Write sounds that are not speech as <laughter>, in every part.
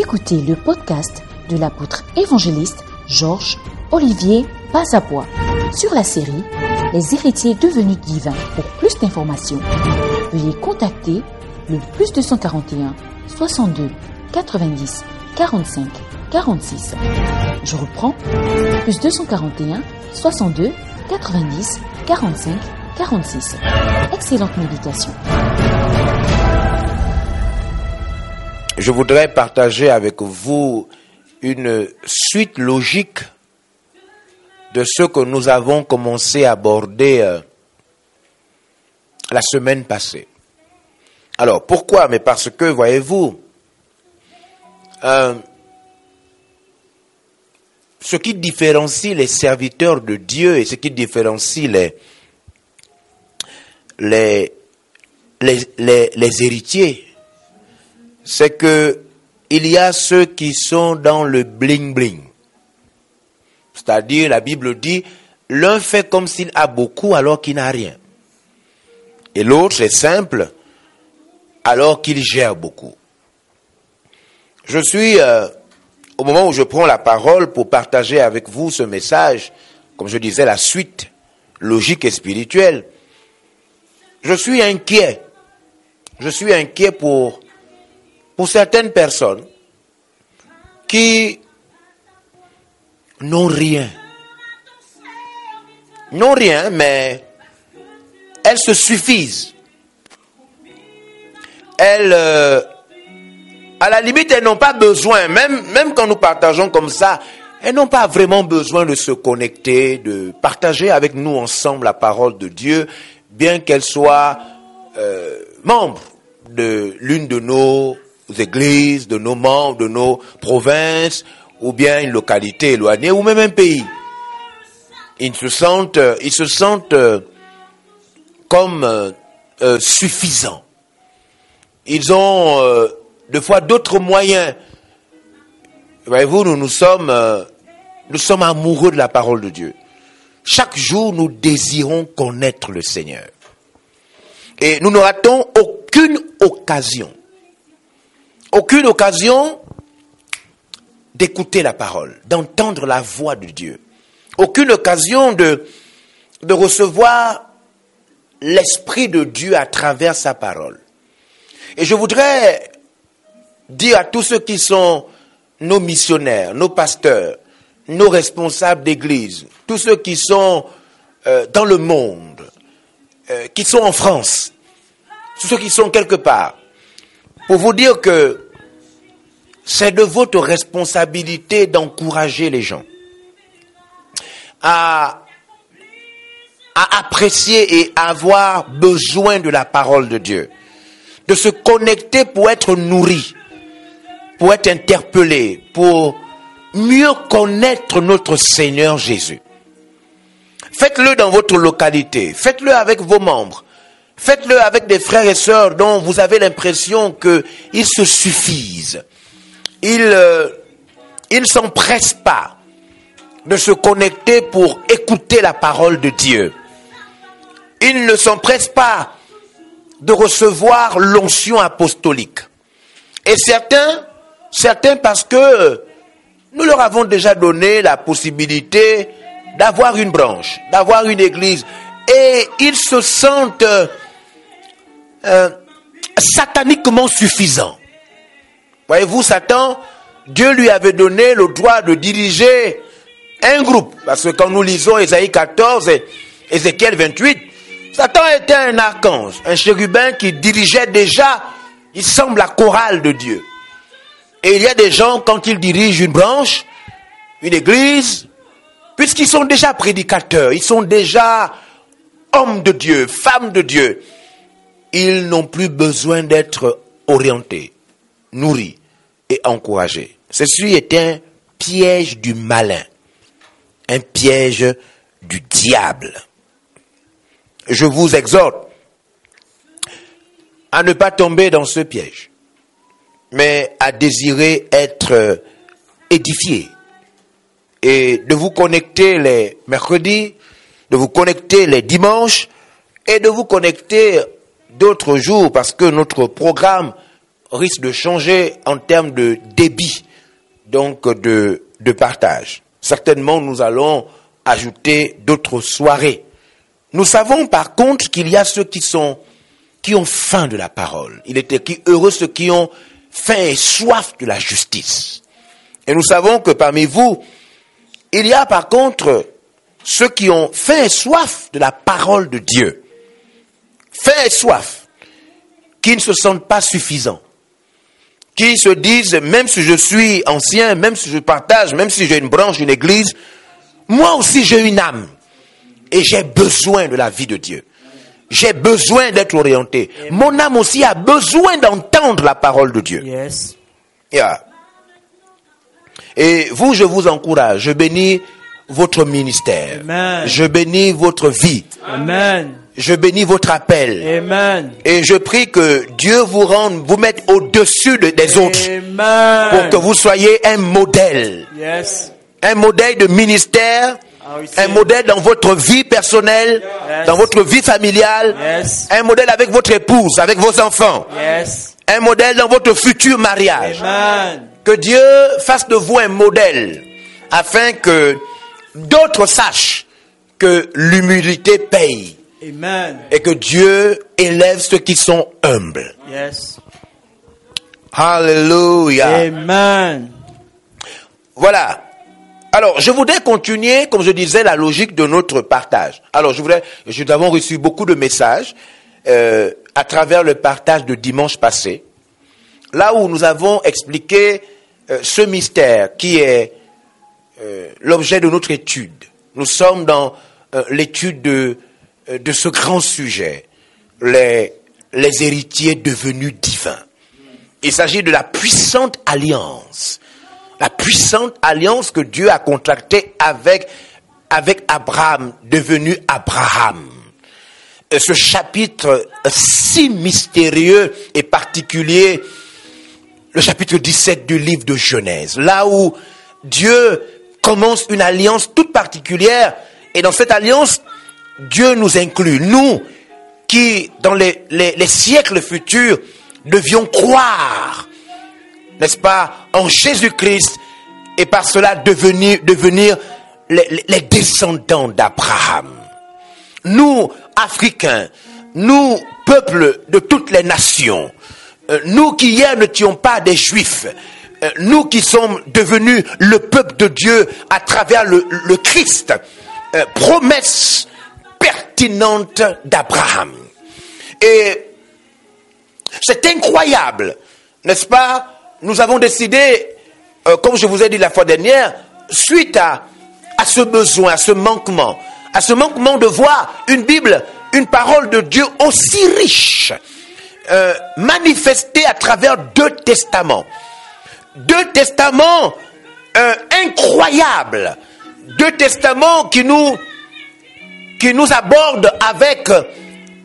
écoutez le podcast de l'apôtre évangéliste Georges Olivier Pazabois sur la série Les héritiers devenus divins. Pour plus d'informations, veuillez contacter le plus 241 62 90 45 46. Je reprends, plus 241 62 90 45 46. Excellente méditation. Je voudrais partager avec vous une suite logique de ce que nous avons commencé à aborder euh, la semaine passée. Alors, pourquoi? Mais parce que, voyez-vous, euh, ce qui différencie les serviteurs de Dieu et ce qui différencie les, héritiers, c'est que il y a ceux qui sont dans le bling bling. C'est-à-dire, la Bible dit, l'un fait comme s'il a beaucoup alors qu'il n'a rien. Et l'autre est simple alors qu'il gère beaucoup. Je suis, euh, au moment où je prends la parole pour partager avec vous ce message, comme je disais, la suite logique et spirituelle, je suis inquiet. Je suis inquiet pour, certaines personnes qui n'ont rien. N'ont rien, mais elles se suffisent. Elles, euh, à la limite, elles n'ont pas besoin, même, même quand nous partageons comme ça, elles n'ont pas vraiment besoin de se connecter, de partager avec nous ensemble la parole de Dieu, bien qu'elles soient euh, membres de l'une de nos églises, de nos membres, de nos provinces, ou bien une localité éloignée, ou même un pays. Ils se sentent, ils se sentent euh, comme euh, suffisants. Ils ont deux fois d'autres moyens. Voyez-vous, nous, nous sommes, euh, nous sommes amoureux de la parole de Dieu. Chaque jour, nous désirons connaître le Seigneur. Et nous ne ratons aucune occasion, aucune occasion d'écouter la parole, d'entendre la voix de Dieu. Aucune occasion de, de recevoir l'Esprit de Dieu à travers sa parole. Et je voudrais dire à tous ceux qui sont nos missionnaires, nos pasteurs, nos responsables d'église, tous ceux qui sont euh, dans le monde, euh, qui sont en France, tous ceux qui sont quelque part, pour vous dire que c'est de votre responsabilité d'encourager les gens à, apprécier et avoir besoin de la parole de Dieu, de se connecter pour être nourris pour être interpellé, pour mieux connaître notre Seigneur Jésus. Faites-le dans votre localité, faites-le avec vos membres, faites-le avec des frères et sœurs dont vous avez l'impression qu'ils se suffisent. Ils, euh, ils ne s'empressent pas de se connecter pour écouter la parole de Dieu. Ils ne s'empressent pas de recevoir l'onction apostolique. Et certains Certains parce que nous leur avons déjà donné la possibilité d'avoir une branche, d'avoir une église. Et ils se sentent euh, sataniquement suffisants. Voyez-vous, Satan, Dieu lui avait donné le droit de diriger un groupe. Parce que quand nous lisons Ésaïe 14 et Ézéchiel 28, Satan était un archange, un chérubin qui dirigeait déjà, il semble, la chorale de Dieu. Et il y a des gens, quand ils dirigent une branche, une église, puisqu'ils sont déjà prédicateurs, ils sont déjà hommes de Dieu, femmes de Dieu, ils n'ont plus besoin d'être orientés, nourris et encouragés. Ceci est un piège du malin, un piège du diable. Je vous exhorte à ne pas tomber dans ce piège mais à désirer être édifié et de vous connecter les mercredis, de vous connecter les dimanches et de vous connecter d'autres jours parce que notre programme risque de changer en termes de débit, donc de, partage. Certainement, nous allons ajouter d'autres soirées. Nous savons par contre qu'il y a ceux qui ont faim de la parole. Il écrit heureux ceux qui ont faim et soif de la justice. Et nous savons que parmi vous, il y a par contre ceux qui ont faim et soif de la parole de Dieu. Faim et soif, qui ne se sentent pas suffisants, qui se disent, même si je suis ancien, même si je partage, même si j'ai une branche, une église, moi aussi j'ai une âme. Et j'ai besoin de la vie de Dieu. J'ai besoin d'être orienté. Mon âme aussi a besoin d'entendre la parole de Dieu. Yes. Yeah. Et vous, je vous encourage. Je bénis votre ministère. Amen. Je bénis votre vie. Amen. Je bénis votre appel. Amen. Et je prie que Dieu vous rende, vous mette au-dessus de- des autres Amen. pour que vous soyez un modèle. Yes. Un modèle de ministère, receive. un modèle dans votre vie personnelle, Yes. dans votre vie familiale, Yes. un modèle avec votre épouse, avec vos enfants, Yes. un modèle dans votre futur mariage. Amen. Que Dieu fasse de vous un modèle afin que d'autres sachent que l'humilité paye Amen. et que Dieu élève ceux qui sont humbles. Yes. Alléluia. Amen. Voilà. Alors, je voudrais continuer, comme je disais, la logique de notre partage. Alors, je voudrais, nous avons reçu beaucoup de messages euh, à travers le partage de dimanche passé, là où nous avons expliqué euh, ce mystère qui est euh, l'objet de notre étude. Nous sommes dans l'étude de, de ce grand sujet, les, héritiers devenus divins. Il s'agit de la puissante alliance. La puissante alliance que Dieu a contractée avec, avec Abraham, devenu Abraham. Et ce chapitre si mystérieux et particulier, le chapitre 17 du livre de Genèse, là où Dieu commence une alliance toute particulière, et dans cette alliance, Dieu nous inclut, nous qui, dans les, les- les siècles futurs, devions croire, n'est-ce pas, en Jésus-Christ, et par cela devenir, les, descendants d'Abraham. Nous, Africains, nous, peuples de toutes les nations, euh, nous qui hier n'étions pas des Juifs, euh, nous qui sommes devenus le peuple de Dieu à travers le, le Christ, euh, promesse d'Abraham. Et c'est incroyable, n'est-ce pas? Nous avons décidé, euh, comme je vous ai dit la fois dernière, suite à, à ce besoin, à ce manquement, à ce manquement de voir une Bible, une parole de Dieu aussi riche, euh, manifestée à travers deux testaments. Deux testaments euh, incroyables. Deux testaments qui nous, qui nous abordent avec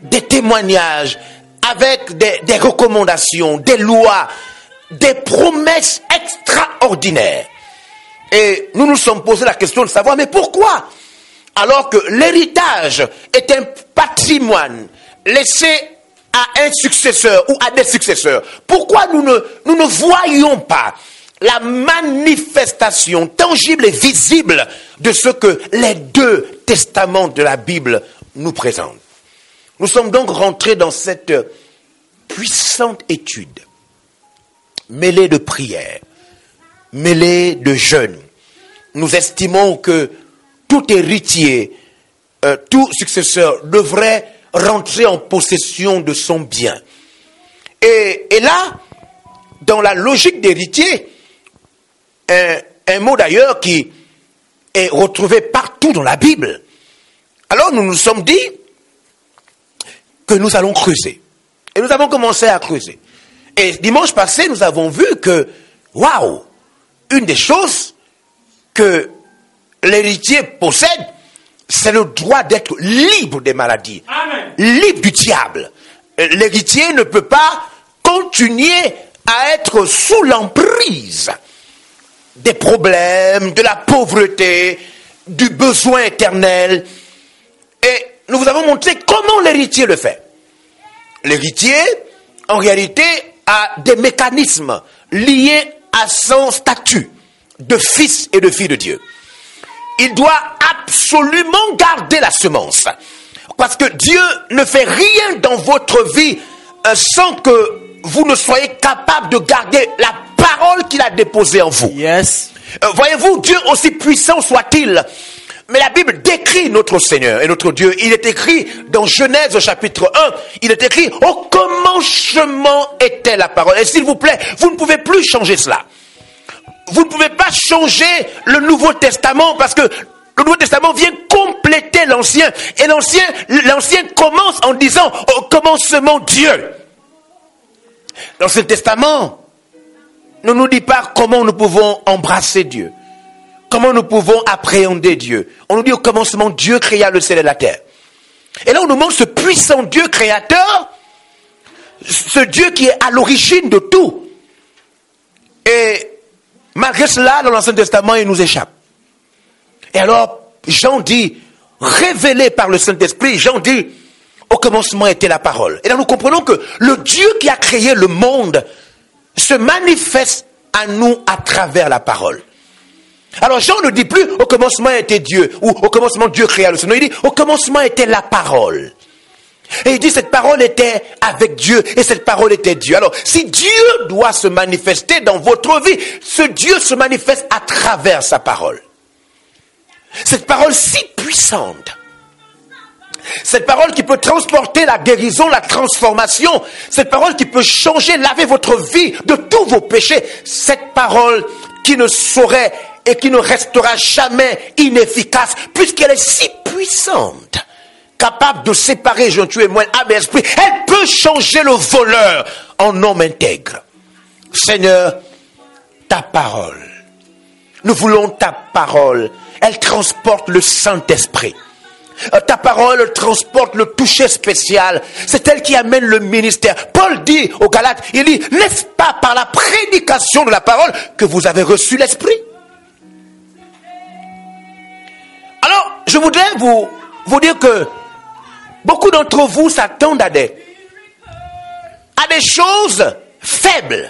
des témoignages, avec des, des recommandations, des lois, des promesses extraordinaires. Et nous nous sommes posé la question de savoir, mais pourquoi Alors que l'héritage est un patrimoine laissé à un successeur ou à des successeurs, pourquoi nous ne, nous ne voyons pas la manifestation tangible et visible de ce que les deux testaments de la Bible nous présentent Nous sommes donc rentrés dans cette puissante étude, mêlée de prières, mêlée de jeûnes. Nous estimons que tout héritier, euh, tout successeur devrait rentrer en possession de son bien. Et là, dans la logique d'héritier, un, un mot d'ailleurs qui est retrouvé partout dans la Bible. Alors nous nous sommes dit que nous allons creuser. Et nous avons commencé à creuser. Et dimanche passé, nous avons vu que, waouh, une des choses que l'héritier possède, c'est le droit d'être libre des maladies, Amen. libre du diable. L'héritier ne peut pas continuer à être sous l'emprise des problèmes, de la pauvreté, du besoin éternel. Et nous vous avons montré comment l'héritier le fait. L'héritier, en réalité, à des mécanismes liés à son statut de fils et de fille de Dieu. Il doit absolument garder la semence. Parce que Dieu ne fait rien dans votre vie euh, sans que vous ne soyez capable de garder la parole qu'il a déposée en vous. Yes. Euh, Voyez-vous, Dieu aussi puissant soit-il, mais la Bible décrit notre Seigneur et notre Dieu. Il est écrit dans Genèse au chapitre 1, il est écrit au commencement était la parole. Et s'il vous plaît, vous ne pouvez plus changer cela. Vous ne pouvez pas changer le Nouveau Testament parce que le Nouveau Testament vient compléter l'Ancien. Et l'Ancien, l'Ancien commence en disant au commencement Dieu. L'Ancien Testament ne nous dit pas comment nous pouvons embrasser Dieu. Comment nous pouvons appréhender Dieu. On nous dit au commencement Dieu créa le ciel et la terre. Et là on nous montre ce puissant Dieu créateur, ce Dieu qui est à l'origine de tout. Et malgré cela, dans l'Ancien Testament, il nous échappe. Et alors, Jean dit, révélé par le Saint-Esprit, Jean dit, au commencement était la parole. Et là, nous comprenons que le Dieu qui a créé le monde se manifeste à nous à travers la parole. Alors Jean ne dit plus au commencement était Dieu ou au commencement Dieu créa le monde. Il dit au commencement était la parole. Et il dit cette parole était avec Dieu et cette parole était Dieu. Alors si Dieu doit se manifester dans votre vie, ce Dieu se manifeste à travers sa parole. Cette parole si puissante. Cette parole qui peut transporter la guérison, la transformation. Cette parole qui peut changer, laver votre vie de tous vos péchés. Cette parole qui ne saurait et qui ne restera jamais inefficace puisqu'elle est si puissante, capable de séparer, tu et moi, âme et esprit. Elle peut changer le voleur en homme intègre. Seigneur, ta parole. Nous voulons ta parole. Elle transporte le Saint-Esprit. Euh, Ta parole transporte le toucher spécial. C'est elle qui amène le ministère. Paul dit aux Galates, il dit, n'est-ce pas par la prédication de la parole que vous avez reçu l'Esprit? Alors, je voudrais vous, vous dire que beaucoup d'entre vous s'attendent à des, à des choses faibles,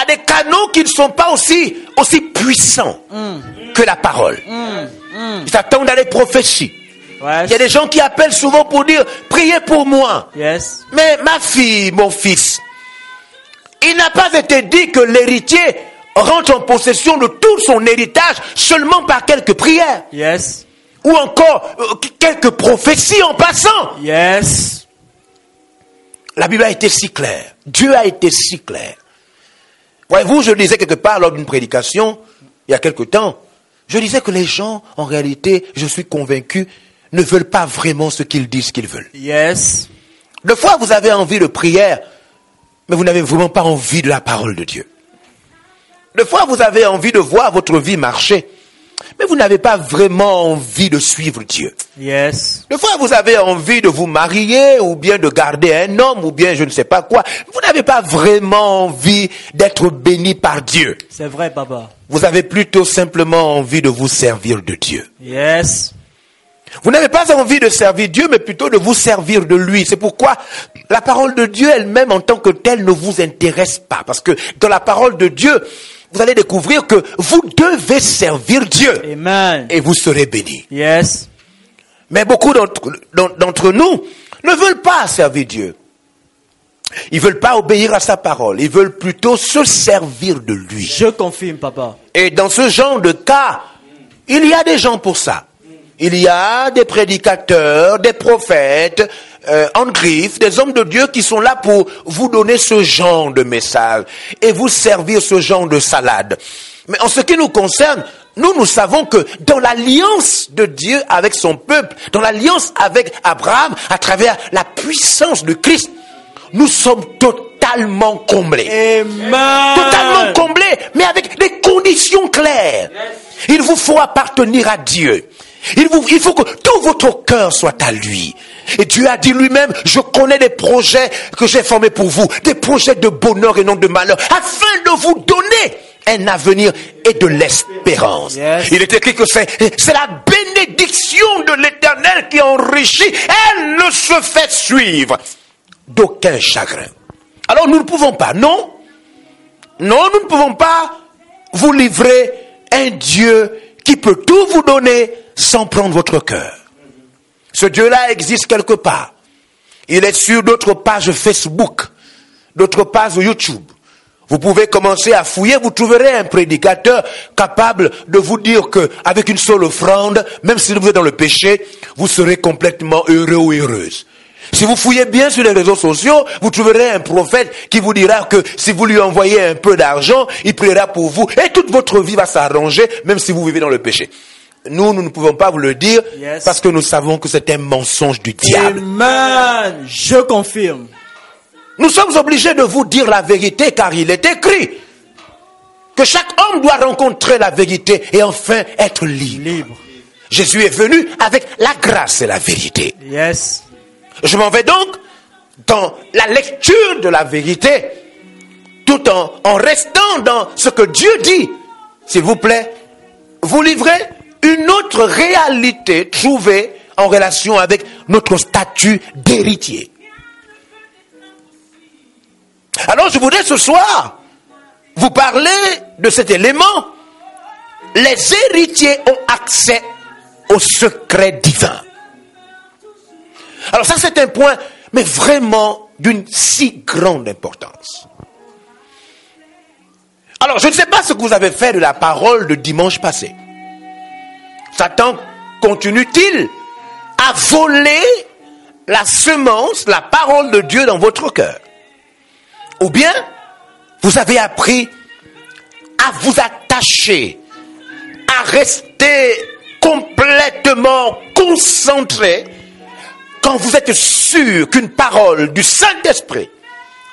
à des canaux qui ne sont pas aussi, aussi puissants que la parole. Ils s'attendent à des prophéties. Yes. Il y a des gens qui appellent souvent pour dire, priez pour moi. Yes. Mais ma fille, mon fils, il n'a pas été dit que l'héritier rentre en possession de tout son héritage seulement par quelques prières. Yes. Ou encore euh, quelques prophéties en passant. Yes. La Bible a été si claire. Dieu a été si clair. Voyez-vous, je disais quelque part lors d'une prédication, il y a quelque temps, je disais que les gens, en réalité, je suis convaincu, ne veulent pas vraiment ce qu'ils disent qu'ils veulent. Yes. Des fois, vous avez envie de prière, mais vous n'avez vraiment pas envie de la parole de Dieu. Des fois, vous avez envie de voir votre vie marcher, mais vous n'avez pas vraiment envie de suivre Dieu. Yes. Des fois, vous avez envie de vous marier, ou bien de garder un homme, ou bien je ne sais pas quoi. Vous n'avez pas vraiment envie d'être béni par Dieu. C'est vrai, papa. Vous avez plutôt simplement envie de vous servir de Dieu. Yes. Vous n'avez pas envie de servir Dieu, mais plutôt de vous servir de lui. C'est pourquoi la parole de Dieu elle-même en tant que telle ne vous intéresse pas. Parce que dans la parole de Dieu, vous allez découvrir que vous devez servir Dieu Amen. et vous serez bénis. Yes. Mais beaucoup d'entre nous ne veulent pas servir Dieu. Ils veulent pas obéir à sa parole. Ils veulent plutôt se servir de lui. Je confirme, papa. Et dans ce genre de cas, il y a des gens pour ça. Il y a des prédicateurs, des prophètes, euh, en griffe, des hommes de Dieu qui sont là pour vous donner ce genre de message et vous servir ce genre de salade. Mais en ce qui nous concerne, nous, nous savons que dans l'alliance de Dieu avec son peuple, dans l'alliance avec Abraham, à travers la puissance de Christ, nous sommes totalement comblés Amen. totalement comblé, mais avec des conditions claires. Il vous faut appartenir à Dieu. Il, vous, il faut que tout votre cœur soit à lui. Et Dieu a dit lui-même, je connais des projets que j'ai formés pour vous, des projets de bonheur et non de malheur, afin de vous donner un avenir et de l'espérance. Yes. Il est écrit que c'est, c'est la bénédiction de l'éternel qui enrichit. Elle ne se fait suivre d'aucun chagrin. Alors nous ne pouvons pas, non? Non, nous ne pouvons pas vous livrer un Dieu qui peut tout vous donner sans prendre votre cœur. Ce Dieu-là existe quelque part. Il est sur d'autres pages Facebook, d'autres pages YouTube. Vous pouvez commencer à fouiller, vous trouverez un prédicateur capable de vous dire que, avec une seule offrande, même si vous êtes dans le péché, vous serez complètement heureux ou heureuse. Si vous fouillez bien sur les réseaux sociaux, vous trouverez un prophète qui vous dira que si vous lui envoyez un peu d'argent, il priera pour vous et toute votre vie va s'arranger, même si vous vivez dans le péché. Nous, nous ne pouvons pas vous le dire Yes. parce que nous savons que c'est un mensonge du diable. Amen. Je confirme. Nous sommes obligés de vous dire la vérité car il est écrit que chaque homme doit rencontrer la vérité et enfin être libre. Libre. Jésus est venu avec la grâce et la vérité. Yes. Je m'en vais donc dans la lecture de la vérité tout en, en restant dans ce que Dieu dit. S'il vous plaît, vous livrez une autre réalité trouvée en relation avec notre statut d'héritier. Alors je voudrais ce soir vous parler de cet élément. Les héritiers ont accès au secret divin. Alors ça c'est un point, mais vraiment d'une si grande importance. Alors je ne sais pas ce que vous avez fait de la parole de dimanche passé. Satan continue-t-il à voler la semence, la parole de Dieu dans votre cœur? Ou bien vous avez appris à vous attacher, à rester complètement concentré quand vous êtes sûr qu'une parole du Saint-Esprit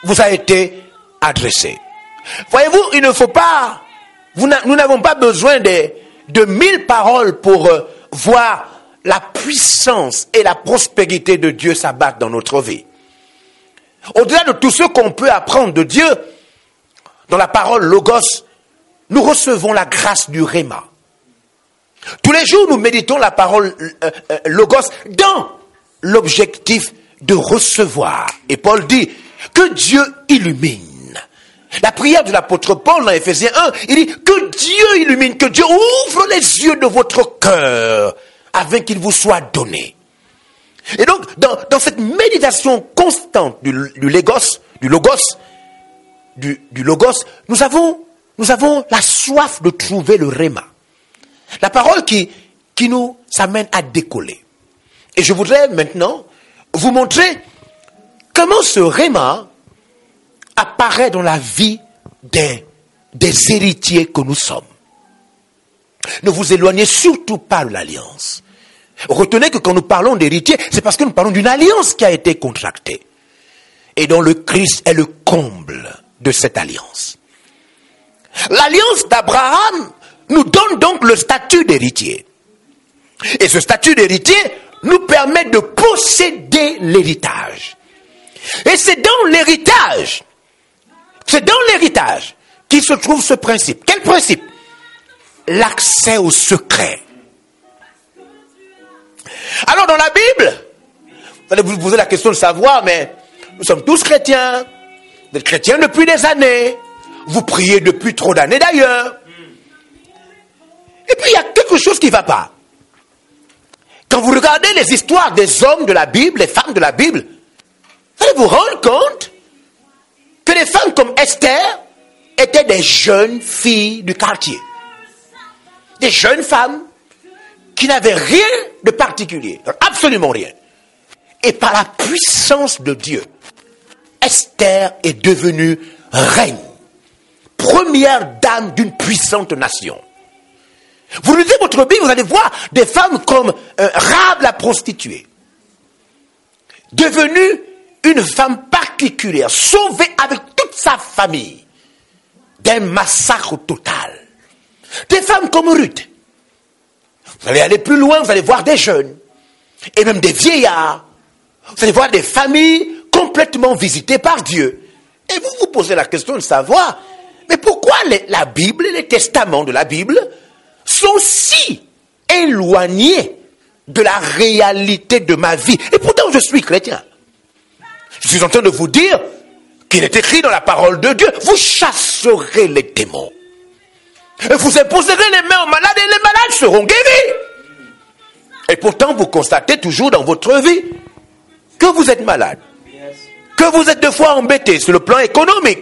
vous a été adressée? Voyez-vous, il ne faut pas, nous n'avons pas besoin de, de mille paroles pour euh, voir la puissance et la prospérité de Dieu s'abattre dans notre vie. Au-delà de tout ce qu'on peut apprendre de Dieu, dans la parole Logos, nous recevons la grâce du Réma. Tous les jours, nous méditons la parole euh, euh, Logos dans l'objectif de recevoir. Et Paul dit que Dieu illumine. La prière de l'apôtre Paul dans Ephésiens 1, il dit que Dieu illumine, que Dieu ouvre les yeux de votre cœur afin qu'il vous soit donné. Et donc, dans, cette méditation constante du, du logos, du logos, du, logos, nous avons, nous avons la soif de trouver le réma. La parole qui, qui nous amène à décoller. Et je voudrais maintenant vous montrer comment ce réma apparaît dans la vie des, héritiers que nous sommes. Ne vous éloignez surtout pas de l'alliance. Retenez que quand nous parlons d'héritier, c'est parce que nous parlons d'une alliance qui a été contractée. Et dont le Christ est le comble de cette alliance. L'alliance d'Abraham nous donne donc le statut d'héritier. Et ce statut d'héritier nous permet de posséder l'héritage. Et c'est dans l'héritage, c'est dans l'héritage qu'il se trouve ce principe. Quel principe? L'accès au secret. Alors dans la Bible, vous allez vous poser la question de savoir, mais nous sommes tous chrétiens, vous êtes chrétiens depuis des années, vous priez depuis trop d'années d'ailleurs. Et puis il y a quelque chose qui ne va pas. Quand vous regardez les histoires des hommes de la Bible, les femmes de la Bible, vous allez vous rendre compte que les femmes comme Esther étaient des jeunes filles du quartier. Des jeunes femmes qui n'avaient rien de particulier, absolument rien. Et par la puissance de Dieu, Esther est devenue reine, première dame d'une puissante nation. Vous lisez votre Bible, vous allez voir des femmes comme euh, Rahab la prostituée, devenue une femme particulière, sauvée avec toute sa famille d'un massacre total. Des femmes comme Ruth. Vous allez aller plus loin, vous allez voir des jeunes, et même des vieillards. Vous allez voir des familles complètement visitées par Dieu. Et vous vous posez la question de savoir, mais pourquoi la Bible les testaments de la Bible sont si éloignés de la réalité de ma vie? Et pourtant, je suis chrétien. Je suis en train de vous dire qu'il est écrit dans la parole de Dieu, vous chasserez les démons. Et vous imposerez les mains aux malades et les malades seront guéris. Et pourtant, vous constatez toujours dans votre vie que vous êtes malade. Que vous êtes deux fois embêté sur le plan économique.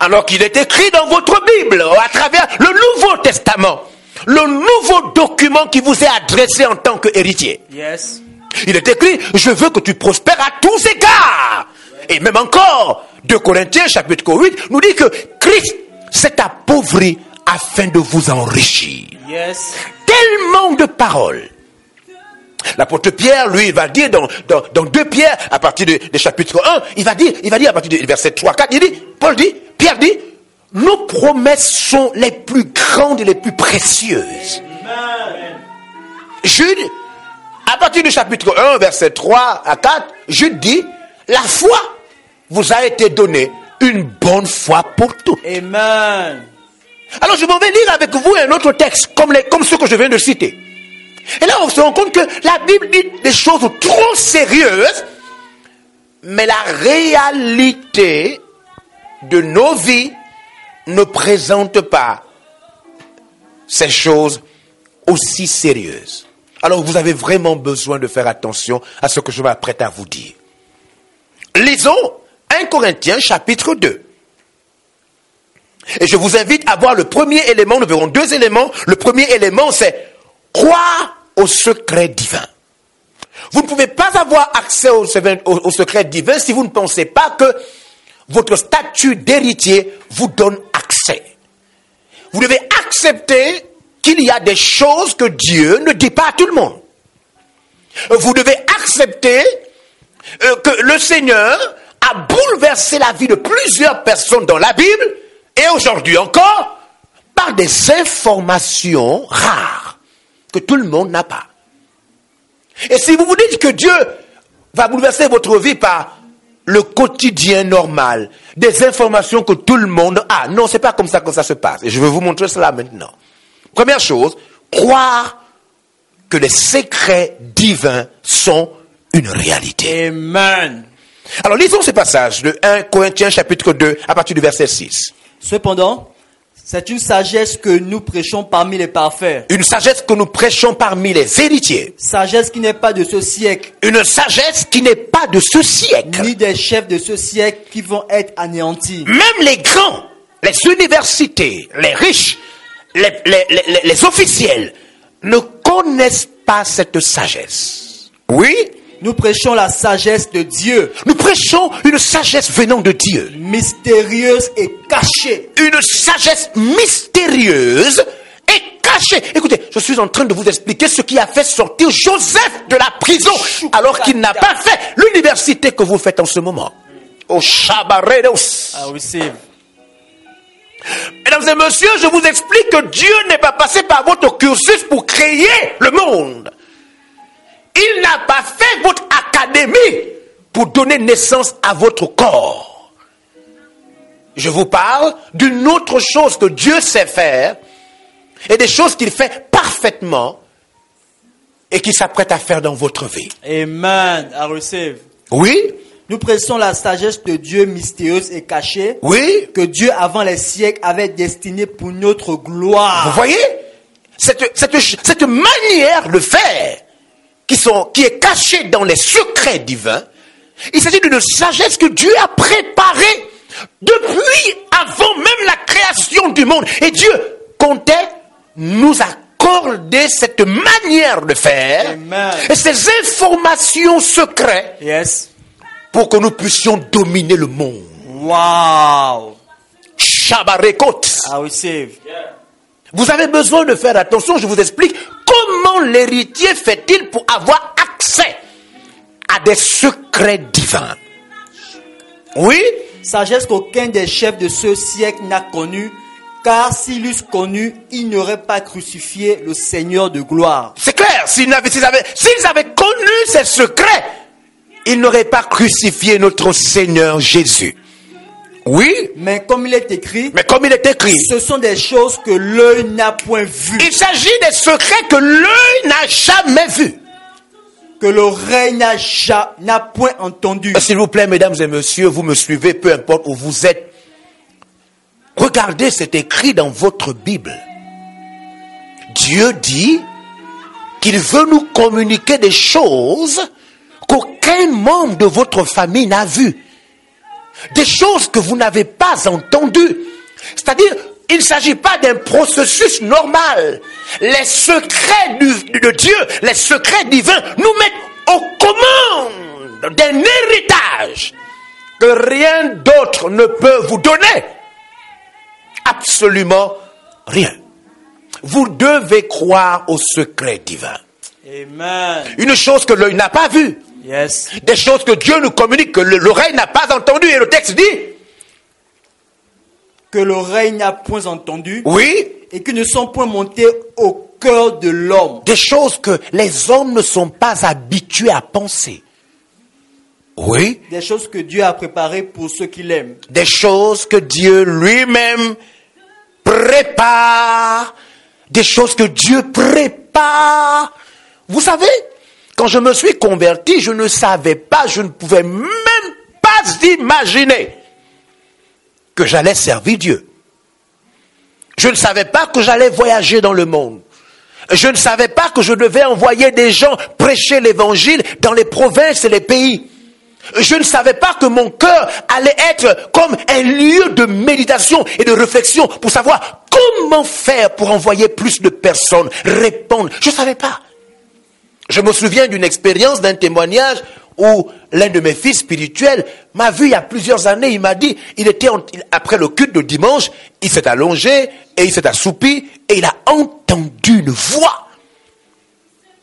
Alors qu'il est écrit dans votre Bible, à travers le Nouveau Testament, le nouveau document qui vous est adressé en tant qu'héritier. Yes. Il est écrit, je veux que tu prospères à tous égards. Et même encore, 2 Corinthiens chapitre 8 nous dit que Christ s'est appauvri afin de vous enrichir. Yes. Tellement de paroles. L'apôtre Pierre, lui, il va dire dans, dans, dans 2 Pierre, à partir de, de chapitre 1, il va dire, il va dire à partir du verset 3, 4, il dit, Paul dit, Pierre dit, nos promesses sont les plus grandes et les plus précieuses. Jude, à partir du chapitre 1, verset 3 à 4, Jude dit, la foi vous a été donnée une bonne foi pour toutes. Amen. Alors je m'en vais lire avec vous un autre texte, comme, les, comme ceux que je viens de citer. Et là, on se rend compte que la Bible dit des choses trop sérieuses, mais la réalité de nos vies ne présente pas ces choses aussi sérieuses. Alors vous avez vraiment besoin de faire attention à ce que je m'apprête à vous dire. Lisons 1 Corinthiens chapitre 2. Et je vous invite à voir le premier élément, nous verrons deux éléments. Le premier élément, c'est croire au secret divin. Vous ne pouvez pas avoir accès au, au- secret divin si vous ne pensez pas que votre statut d'héritier vous donne accès. Vous devez accepter qu'il y a des choses que Dieu ne dit pas à tout le monde. Vous devez accepter euh, que le Seigneur a bouleversé la vie de plusieurs personnes dans la Bible et aujourd'hui encore par des informations rares que tout le monde n'a pas. Et si vous vous dites que Dieu va bouleverser votre vie par le quotidien normal, des informations que tout le monde a, non, c'est pas comme ça que ça se passe. Et je vais vous montrer cela maintenant. Première chose, croire que les secrets divins sont une réalité. Amen. Alors lisons ces passages de 1 Corinthiens chapitre 2 à partir du verset 6. Cependant, c'est une sagesse que nous prêchons parmi les parfaits. Une sagesse que nous prêchons parmi les héritiers. Sagesse qui n'est pas de ce siècle, Une sagesse qui n'est pas de ce siècle. ni des chefs de ce siècle qui vont être anéantis. Même les grands, les universités, les riches, les, les- les- les- les officiels ne connaissent pas cette sagesse. Oui, Nous prêchons la sagesse de Dieu, nous prêchons une sagesse venant de Dieu. mystérieuse et cachée. Une sagesse mystérieuse et cachée. Écoutez, je suis en train de vous expliquer ce qui a fait sortir Joseph de la prison alors qu'il n'a pas fait l'université que vous faites en ce moment. Au Chabaredos. Mesdames et messieurs, je vous explique que Dieu n'est pas passé par votre cursus pour créer le monde. Il n'a pas fait votre académie pour donner naissance à votre corps. Je vous parle d'une autre chose que Dieu sait faire et des choses qu'il fait parfaitement et qu'il s'apprête à faire dans votre vie. Amen. I receive. Oui, Nous prêchons la sagesse de Dieu mystérieuse et cachée oui, que Dieu avant les siècles avait destinée pour notre gloire. Vous voyez? Cette, cette, cette manière de faire qui, sont, qui est cachée dans les secrets divins, il s'agit d'une sagesse que Dieu a préparée depuis avant même la création du monde. Et Dieu comptait nous accorder cette manière de faire Amen. et ces informations secrètes Yes. Pour que nous puissions dominer le monde. Wow. Shabarekot. I receive. Vous avez besoin de faire attention, je vous explique comment l'héritier fait-il pour avoir accès à des secrets divins? Oui, Sagesse qu'aucun des chefs de ce siècle n'a connue, car s'ils eussent connu, ils n'auraient pas crucifié le Seigneur de gloire. c'est clair, s'ils avaient, avaient connu ces secrets, ils n'auraient pas crucifié notre Seigneur Jésus. Oui, Mais comme il est écrit, mais comme il est écrit, ce sont des choses que l'œil n'a point vues, il s'agit des secrets que l'œil n'a jamais vus. que l'oreille n'a n'a point entendu, S'il vous plaît, mesdames et messieurs, vous me suivez, peu importe où vous êtes. Regardez, c'est écrit dans votre Bible. Dieu dit qu'il veut nous communiquer des choses qu'aucun membre de votre famille n'a vues. Des choses que vous n'avez pas entendues. C'est-à-dire, il ne s'agit pas d'un processus normal. Les secrets du- de Dieu, les secrets divins nous mettent aux commandes d'un héritage que rien d'autre ne peut vous donner. Absolument rien. Vous devez croire au secret divin. Amen. Une chose que l'œil n'a pas vue. Yes. Des choses que Dieu nous communique que le- l'oreille n'a pas entendues. Et le texte dit, Que l'oreille n'a point entendu oui, et qui ne sont point montés au cœur de l'homme. des choses que les hommes ne sont pas habitués à penser. Oui, Des choses que Dieu a préparées pour ceux qui l'aiment. des choses que Dieu lui-même prépare, des choses que Dieu prépare. Vous savez, quand je me suis converti, je ne savais pas, je ne pouvais même pas imaginer que j'allais servir Dieu. Je ne savais pas que j'allais voyager dans le monde. Je ne savais pas que je devais envoyer des gens prêcher l'évangile dans les provinces et les pays. Je ne savais pas que mon cœur allait être comme un lieu de méditation et de réflexion pour savoir comment faire pour envoyer plus de personnes, répondre. Je ne savais pas. Je me souviens d'une expérience, d'un témoignage où l'un de mes fils spirituels m'a vu il y a plusieurs années, il m'a dit, il était après le culte de dimanche, il s'est allongé et il s'est assoupi et il a entendu une voix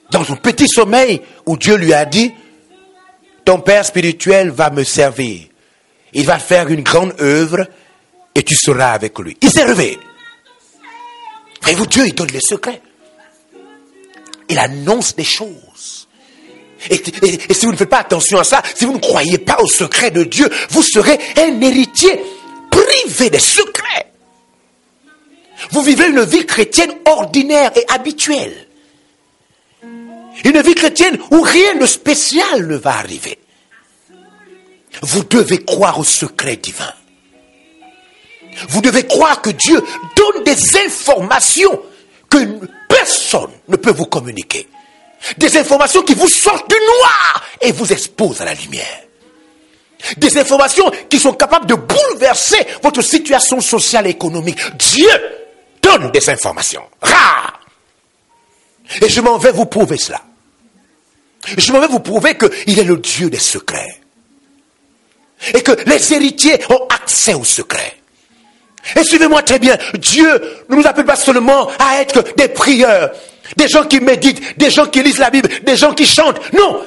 dans son petit sommeil où Dieu lui a dit, ton père spirituel va me servir. Il va faire une grande œuvre et tu seras avec lui. Il s'est réveillé. Voyez-vous, Dieu, il donne les secrets. Il annonce des choses. Et, et- et si vous ne faites pas attention à ça, si vous ne croyez pas au secret de Dieu, vous serez un héritier privé des secrets. Vous vivez une vie chrétienne ordinaire et habituelle. Une vie chrétienne où rien de spécial ne va arriver. Vous devez croire au secret divin. Vous devez croire que Dieu donne des informations que personne ne peut vous communiquer. Des informations qui vous sortent du noir et vous exposent à la lumière. Des informations qui sont capables de bouleverser votre situation sociale et économique. Dieu donne des informations rares. Et je m'en vais vous prouver cela. Je m'en vais vous prouver qu'il est le Dieu des secrets. Et que les héritiers ont accès aux secrets. Et suivez-moi très bien, Dieu ne nous appelle pas seulement à être des prieurs, des gens qui méditent, des gens qui lisent la Bible, des gens qui chantent. Non,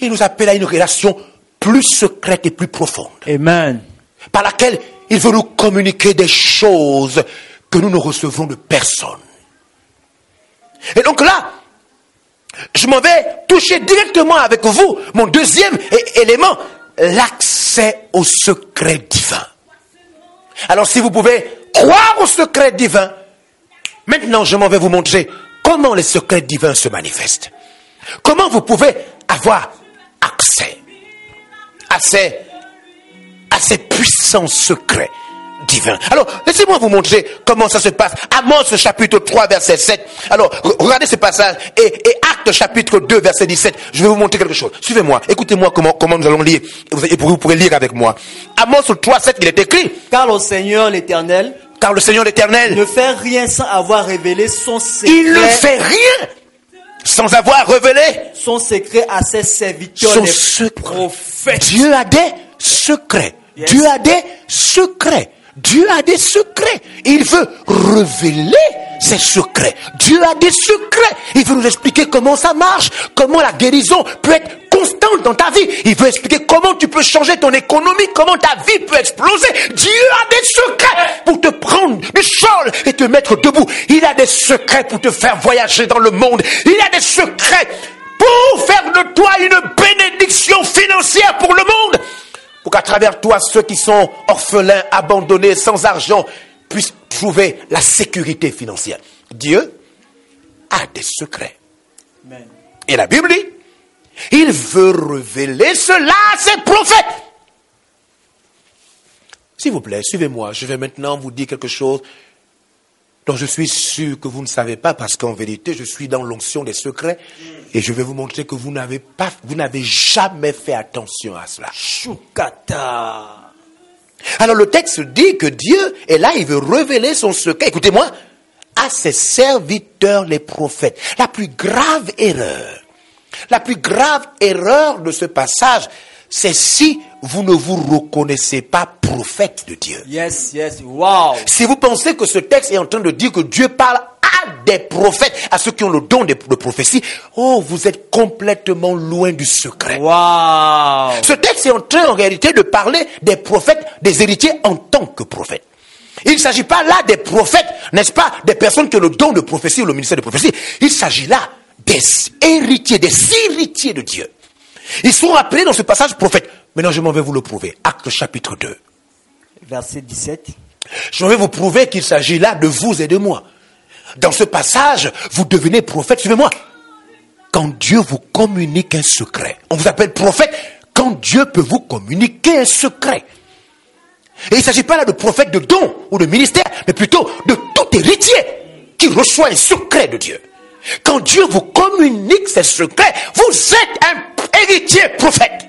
il nous appelle à une relation plus secrète et plus profonde, Amen. par laquelle il veut nous communiquer des choses que nous ne recevons de personne. Et donc là, je m'en vais toucher directement avec vous mon deuxième élément, l'accès au secret divin. Alors si vous pouvez croire au secret divin, maintenant je m'en vais vous montrer comment les secrets divins se manifestent. Comment vous pouvez avoir accès à ces, à ces puissants secrets Alors, laissez-moi vous montrer comment ça se passe. Amos chapitre 3, verset 7. Alors, re- regardez ce passage. Et, et Acte chapitre 2, verset 17. Je vais vous montrer quelque chose. Suivez-moi. Écoutez-moi comment, comment nous allons lire. Et vous, et vous pourrez lire avec moi. Amos 3, 7, il est écrit. Car le Seigneur l'Éternel Car le Seigneur l'Éternel, ne fait rien sans avoir révélé son secret, il ne fait rien sans avoir révélé son secret à ses serviteurs son les secret. prophètes. Dieu a des secrets. Yes. Dieu a des secrets. Dieu a des secrets. Il veut révéler ses secrets. Dieu a des secrets. Il veut nous expliquer comment ça marche, comment la guérison peut être constante dans ta vie. Il veut expliquer comment tu peux changer ton économie, comment ta vie peut exploser. Dieu a des secrets pour te prendre du sol et te mettre debout. Il a des secrets pour te faire voyager dans le monde. Il a des secrets pour faire de toi une bénédiction financière pour le monde, pour qu'à travers toi, ceux qui sont orphelins, abandonnés, sans argent, puissent trouver la sécurité financière. Dieu a des secrets. Amen. Et la Bible dit Il veut révéler cela à ses prophètes. S'il vous plaît, suivez-moi. Je vais maintenant vous dire quelque chose dont je suis sûr que vous ne savez pas parce qu'en vérité, je suis dans l'onction des secrets et je vais vous montrer que vous n'avez pas, vous n'avez jamais fait attention à cela. Shukata. Alors le texte dit que Dieu est là, il veut révéler son secret. Écoutez-moi, à ses serviteurs les prophètes. La plus grave erreur, la plus grave erreur de ce passage, c'est si vous ne vous reconnaissez pas prophète de Dieu. Yes, yes. Wow. Si vous pensez que ce texte est en train de dire que Dieu parle à des prophètes, à ceux qui ont le don de, de prophétie, oh, vous êtes complètement loin du secret. Wow. Ce texte est en train en réalité de parler des prophètes, des héritiers en tant que prophètes. Il ne s'agit pas là des prophètes, n'est-ce pas, des personnes qui ont le don de prophétie ou le ministère de prophétie. Il s'agit là des héritiers, des héritiers de Dieu. Ils sont appelés dans ce passage prophètes. Maintenant, je m'en vais vous le prouver. Acte chapitre 2. Verset 17. Je vais vous prouver qu'il s'agit là de vous et de moi. Dans ce passage, vous devenez prophète. Suivez-moi. Quand Dieu vous communique un secret, on vous appelle prophète quand Dieu peut vous communiquer un secret. Et il ne s'agit pas là de prophète de don ou de ministère, mais plutôt de tout héritier qui reçoit un secret de Dieu. Quand Dieu vous communique ces secrets, vous êtes un héritier prophète.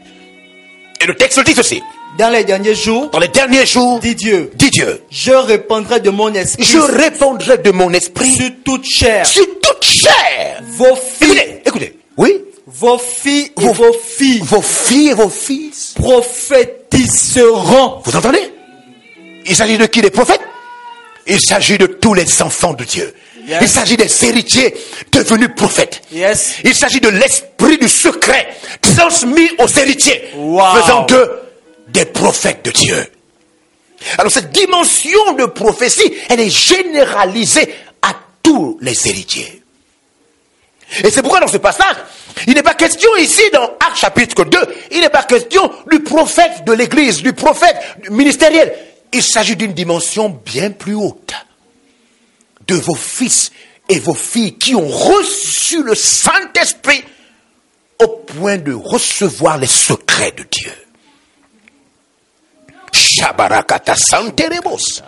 Et le texte dit ceci. Dans les derniers jours, Dans les derniers jours, dit Dieu, dit Dieu, je répandrai de mon esprit je répondrai de mon esprit sur toute chair. sur toute chair. Vos filles, Écoutez, écoutez. Oui, vos filles et Vos- vos filles vos filles et vos fils. prophétiseront. Vous entendez? Il s'agit de qui Des prophètes? Il s'agit de tous les enfants de Dieu. Yes. Il s'agit des héritiers devenus prophètes. Yes. Il s'agit de l'esprit du secret transmis aux héritiers, Wow. faisant d'eux des prophètes de Dieu. Alors cette dimension de prophétie, elle est généralisée à tous les héritiers. Et c'est pourquoi dans ce passage, il n'est pas question ici dans Acte chapitre 2, il n'est pas question du prophète de l'église, du prophète ministériel. Il s'agit d'une dimension bien plus haute. De vos fils et vos filles qui ont reçu le Saint-Esprit au point de recevoir les secrets de Dieu. Shabarakata Santerebos.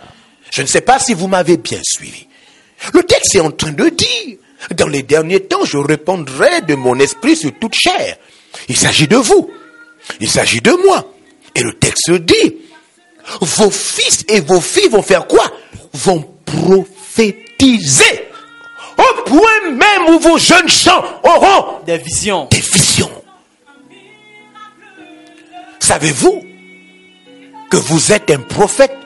Je ne sais pas si vous m'avez bien suivi. Le texte est en train de dire, dans les derniers temps, je répondrai de mon esprit sur toute chair. Il s'agit de vous. Il s'agit de moi. Et le texte dit, vos fils et vos filles vont faire quoi? Vont prophétiser. Au point même où vos jeunes gens auront Des visions. des visions. Savez-vous que vous êtes un prophète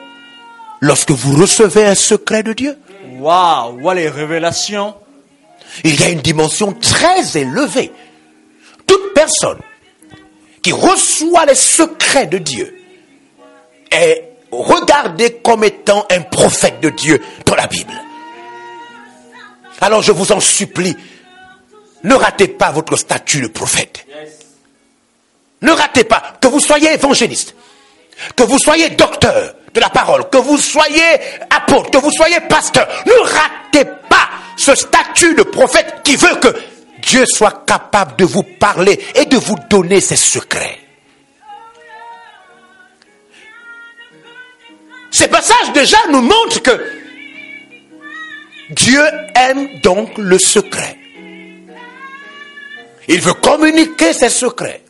lorsque vous recevez un secret de Dieu? Waouh, voilà les révélations. Il y a une dimension très élevée. Toute personne qui reçoit les secrets de Dieu est regardée comme étant un prophète de Dieu dans la Bible. Alors je vous en supplie, ne ratez pas votre statut de prophète. Ne ratez pas que vous soyez évangéliste, que vous soyez docteur de la parole, que vous soyez apôtre, que vous soyez pasteur. Ne ratez pas ce statut de prophète qui veut que Dieu soit capable de vous parler et de vous donner ses secrets. Ces passages déjà nous montrent que Dieu aime donc le secret. Il veut communiquer ses secrets.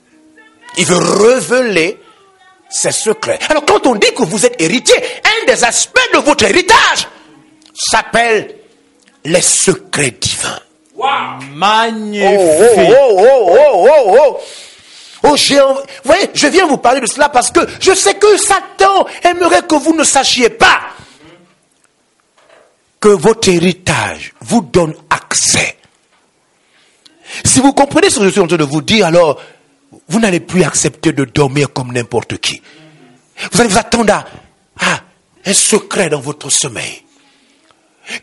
Il veut révéler ses secrets. Alors quand on dit que vous êtes héritier, un des aspects de votre héritage s'appelle les secrets divins. Magnifique. Oh, oh, oh, oh, oh, oh. Oh, Vous voyez, je viens vous parler de cela parce que je sais que Satan aimerait que vous ne sachiez pas que votre héritage vous donne accès. Si vous comprenez ce que je suis en train de vous dire, alors vous n'allez plus accepter de dormir comme n'importe qui. Vous allez vous attendre à, à un secret dans votre sommeil.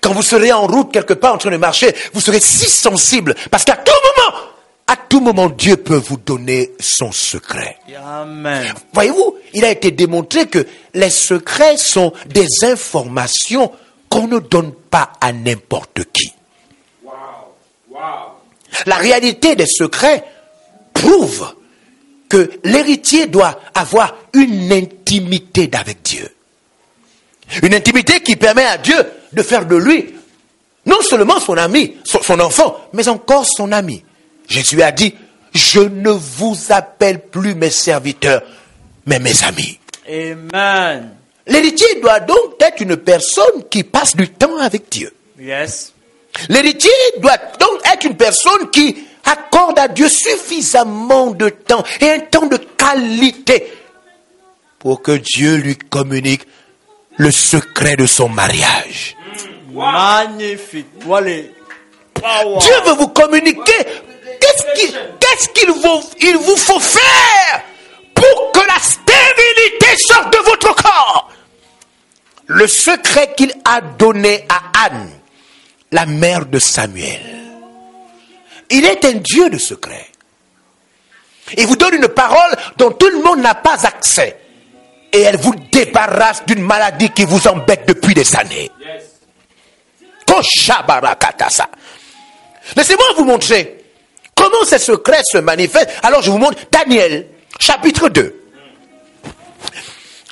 Quand vous serez en route quelque part en train de marcher, vous serez si sensible parce qu'à tout moment, à tout moment, Dieu peut vous donner son secret. Amen. Voyez-vous, il a été démontré que les secrets sont des informations qu'on ne donne pas à n'importe qui. La réalité des secrets prouve que l'héritier doit avoir une intimité avec Dieu. Une intimité qui permet à Dieu de faire de lui non seulement son ami, son, enfant, mais encore son ami. Jésus a dit, je ne vous appelle plus mes serviteurs, mais mes amis. Amen. L'héritier doit donc être une personne qui passe du temps avec Dieu. Yes. L'héritier doit donc être une personne qui accorde à Dieu suffisamment de temps et un temps de qualité pour que Dieu lui communique le secret de son mariage. Magnifique. Dieu veut vous communiquer qu'est-ce qu'il qu'est-ce qu'il vous, il vous faut faire pour que la stérilité sorte de votre corps. Le secret qu'il a donné à Anne, la mère de Samuel. Il est un Dieu de secret. Il vous donne une parole dont tout le monde n'a pas accès. Et elle vous débarrasse d'une maladie qui vous embête depuis des années. Koshabarakatasa. Laissez-moi vous montrer comment ces secrets se manifestent. Alors je vous montre Daniel, chapitre 2.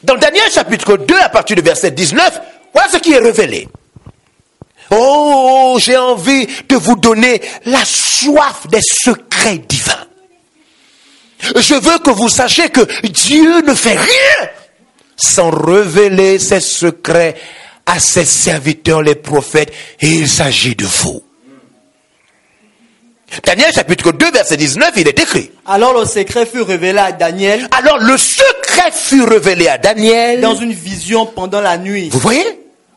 Dans Daniel chapitre 2, à partir du verset 19, voilà ce qui est révélé. Oh, j'ai envie de vous donner la soif des secrets divins. Je veux que vous sachiez que Dieu ne fait rien sans révéler ses secrets à ses serviteurs les prophètes et il s'agit de vous. Daniel chapitre 2 verset 19, il est écrit. Alors le secret fut révélé à Daniel Alors le secret fut révélé à Daniel. dans une vision pendant la nuit. Vous voyez?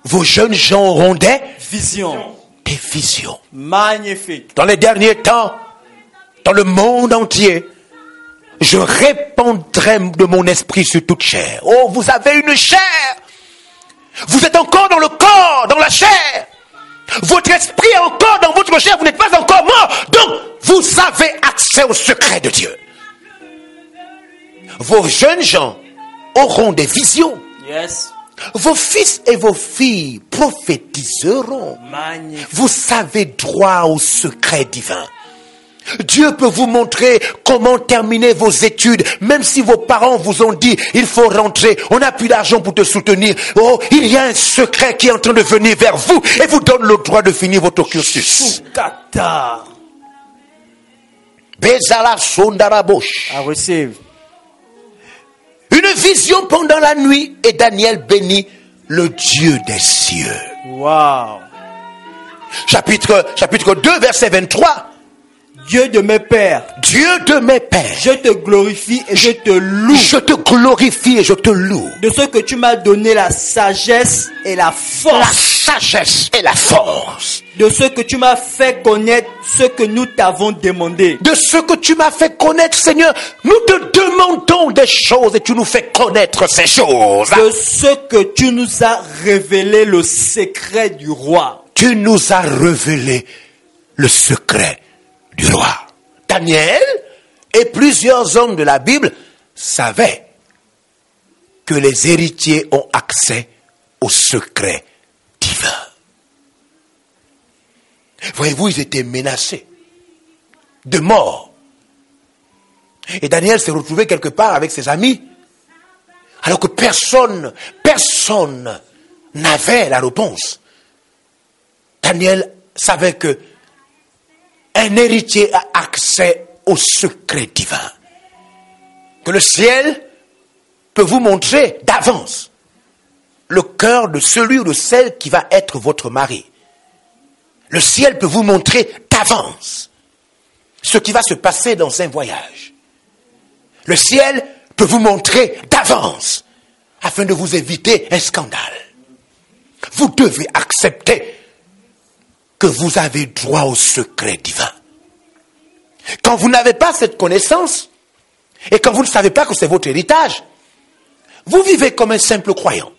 Vos jeunes gens auront des, Vision. des visions. Magnifique. Dans les derniers temps, dans le monde entier, je répandrai de mon esprit sur toute chair. Oh, vous avez une chair. Vous êtes encore dans le corps, dans la chair. Votre esprit est encore dans votre chair. Vous n'êtes pas encore mort. Donc, vous avez accès au secret de Dieu. Vos jeunes gens auront des visions. Yes. Vos fils et vos filles prophétiseront. Magnifique. Vous savez droit au secret divin. Dieu peut vous montrer comment terminer vos études, même si vos parents vous ont dit, il faut rentrer, on n'a plus d'argent pour te soutenir. Oh, il y a un secret qui est en train de venir vers vous et vous donne le droit de finir votre cursus. I receive. Une vision pendant la nuit et Daniel bénit le Dieu des cieux. Wow. Chapitre, chapitre 2, verset 23. Dieu de mes pères, Dieu de mes pères, je te glorifie et je te loue je te glorifie et je te loue. de ce que tu m'as donné la sagesse et la La force, sagesse et la force. de ce que tu m'as fait connaître ce que nous t'avons demandé. De ce que tu m'as fait connaître, Seigneur, nous te demandons des choses et tu nous fais connaître ces choses. De ce que tu nous as révélé le secret du roi. Tu nous as révélé le secret du roi. Daniel et plusieurs hommes de la Bible savaient que les héritiers ont accès au secret divin. Voyez-vous, ils étaient menacés de mort. Et Daniel s'est retrouvé quelque part avec ses amis, alors que personne, personne n'avait la réponse. Daniel savait que un héritier a accès au secret divin. Que le ciel peut vous montrer d'avance le cœur de celui ou de celle qui va être votre mari. Le ciel peut vous montrer d'avance ce qui va se passer dans un voyage. Le ciel peut vous montrer d'avance afin de vous éviter un scandale. Vous devez accepter que vous avez droit au secret divin. Quand vous n'avez pas cette connaissance, et quand vous ne savez pas que c'est votre héritage, vous vivez comme un simple croyant.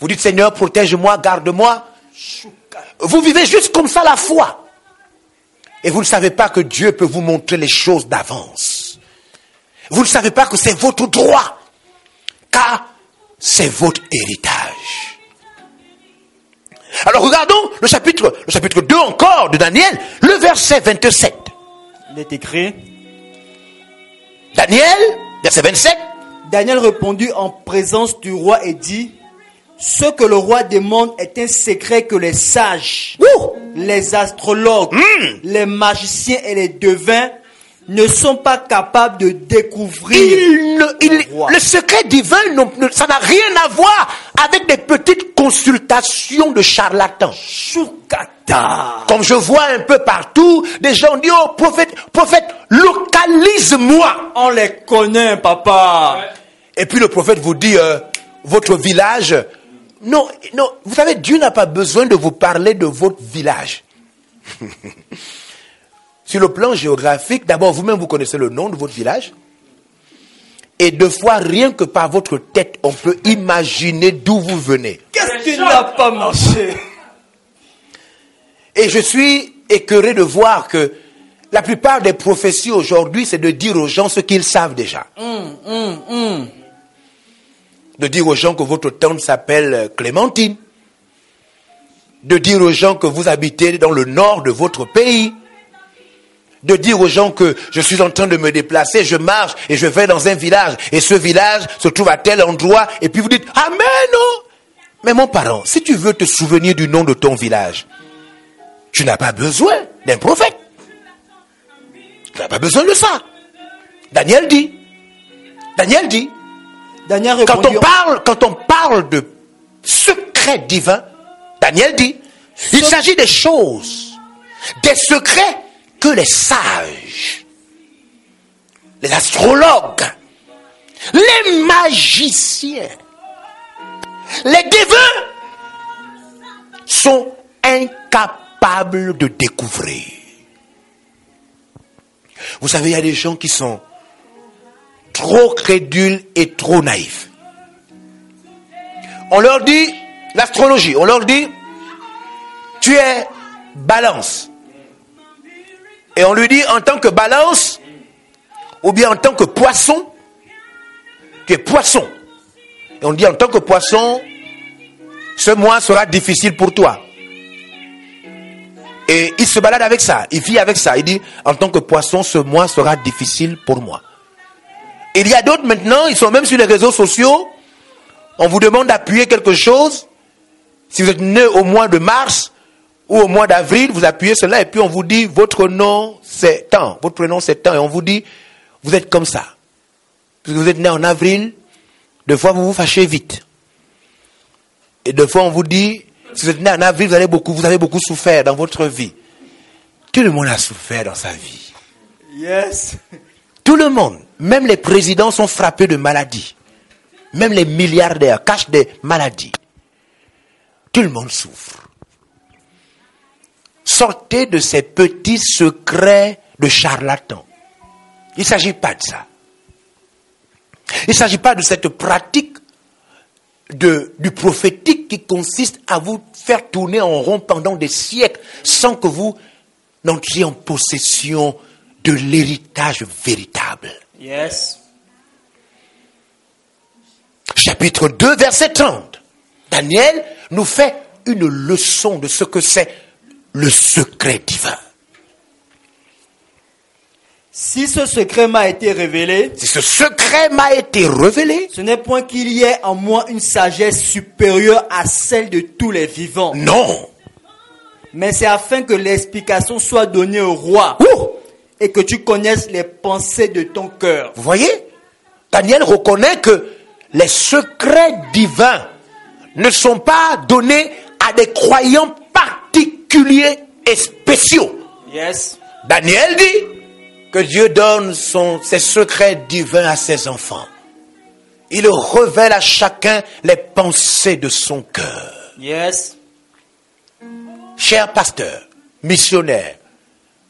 Vous dites Seigneur, protège-moi, garde-moi. Vous vivez juste comme ça la foi. Et vous ne savez pas que Dieu peut vous montrer les choses d'avance. Vous ne savez pas que c'est votre droit, car c'est votre héritage. Alors regardons le chapitre, le chapitre 2 encore de Daniel, le verset 27. Il est écrit Daniel, verset 27, Daniel répondit en présence du roi et dit, ce que le roi demande est un secret que les sages, Ouh. les astrologues, Hmm. les magiciens et les devins ne sont pas capables de découvrir. il ne- il- Roi. le secret divin, ça n'a rien à voir avec des petites consultations de charlatans. Choukata. Comme je vois un peu partout, des gens disent, oh prophète, prophète, localise-moi. On les connaît, papa. Et puis le prophète vous dit, euh, votre village, non, non, vous savez, Dieu n'a pas besoin de vous parler de votre village. <laughs> Sur le plan géographique, d'abord vous-même vous connaissez le nom de votre village. Et deux fois, rien que par votre tête, on peut imaginer d'où vous venez. Qu'est-ce qui n'a pas marché? Et je suis écœuré de voir que la plupart des prophéties aujourd'hui, c'est de dire aux gens ce qu'ils savent déjà. De dire aux gens que votre tante s'appelle Clémentine. De dire aux gens que vous habitez dans le nord de votre pays. De dire aux gens que je suis en train de me déplacer, je marche et je vais dans un village. Et ce village se trouve à tel endroit. Et puis vous dites, Amen, non? Mais mon parent, si tu veux te souvenir du nom de ton village, tu n'as pas besoin d'un prophète. Tu n'as pas besoin de ça. Daniel dit. Daniel dit. Daniel Quand on parle, quand on parle de secrets divins, Daniel dit, il s'agit des choses, des secrets que les sages, les astrologues, les magiciens, les divins sont incapables de découvrir. Vous savez, il y a des gens qui sont trop crédules et trop naïfs. On leur dit l'astrologie, on leur dit tu es balance. Et on lui dit en tant que balance, ou bien en tant que poisson, tu es poisson. Et on dit en tant que poisson, ce mois sera difficile pour toi. Et il se balade avec ça, il vit avec ça. Il dit, en tant que poisson, ce mois sera difficile pour moi. Il y a d'autres maintenant, ils sont même sur les réseaux sociaux. On vous demande d'appuyer quelque chose. Si vous êtes né au mois de mars ou au mois d'avril, vous appuyez cela et puis on vous dit votre nom c'est tant, votre prénom c'est tant et on vous dit vous êtes comme ça. Parce que vous êtes né en avril, deux fois vous vous fâchez vite. Et deux fois on vous dit si vous êtes né en avril, vous avez beaucoup, vous avez beaucoup souffert dans votre vie. Tout le monde a souffert dans sa vie. yes. Tout le monde, même les présidents sont frappés de maladies. Même les milliardaires cachent des maladies. Tout le monde souffre. Sortez de ces petits secrets de charlatans. Il ne s'agit pas de ça. Il ne s'agit pas de cette pratique de, du prophétique qui consiste à vous faire tourner en rond pendant des siècles sans que vous n'entriez en possession de l'héritage véritable. Yes. Chapitre 2, verset 30. Daniel nous fait une leçon de ce que c'est le secret divin. Si ce secret m'a été révélé, Si ce secret m'a été révélé, ce n'est point qu'il y ait en moi une sagesse supérieure à celle de tous les vivants, non. mais c'est afin que l'explication soit donnée au roi Ouh, et que tu connaisses les pensées de ton cœur. vous voyez? Daniel reconnaît que les secrets divins ne sont pas donnés à des croyants particuliers et spéciaux. Yes. Daniel dit que Dieu donne son- ses secrets divins à ses enfants. Il révèle à chacun les pensées de son cœur. Yes. Chers pasteurs, missionnaires,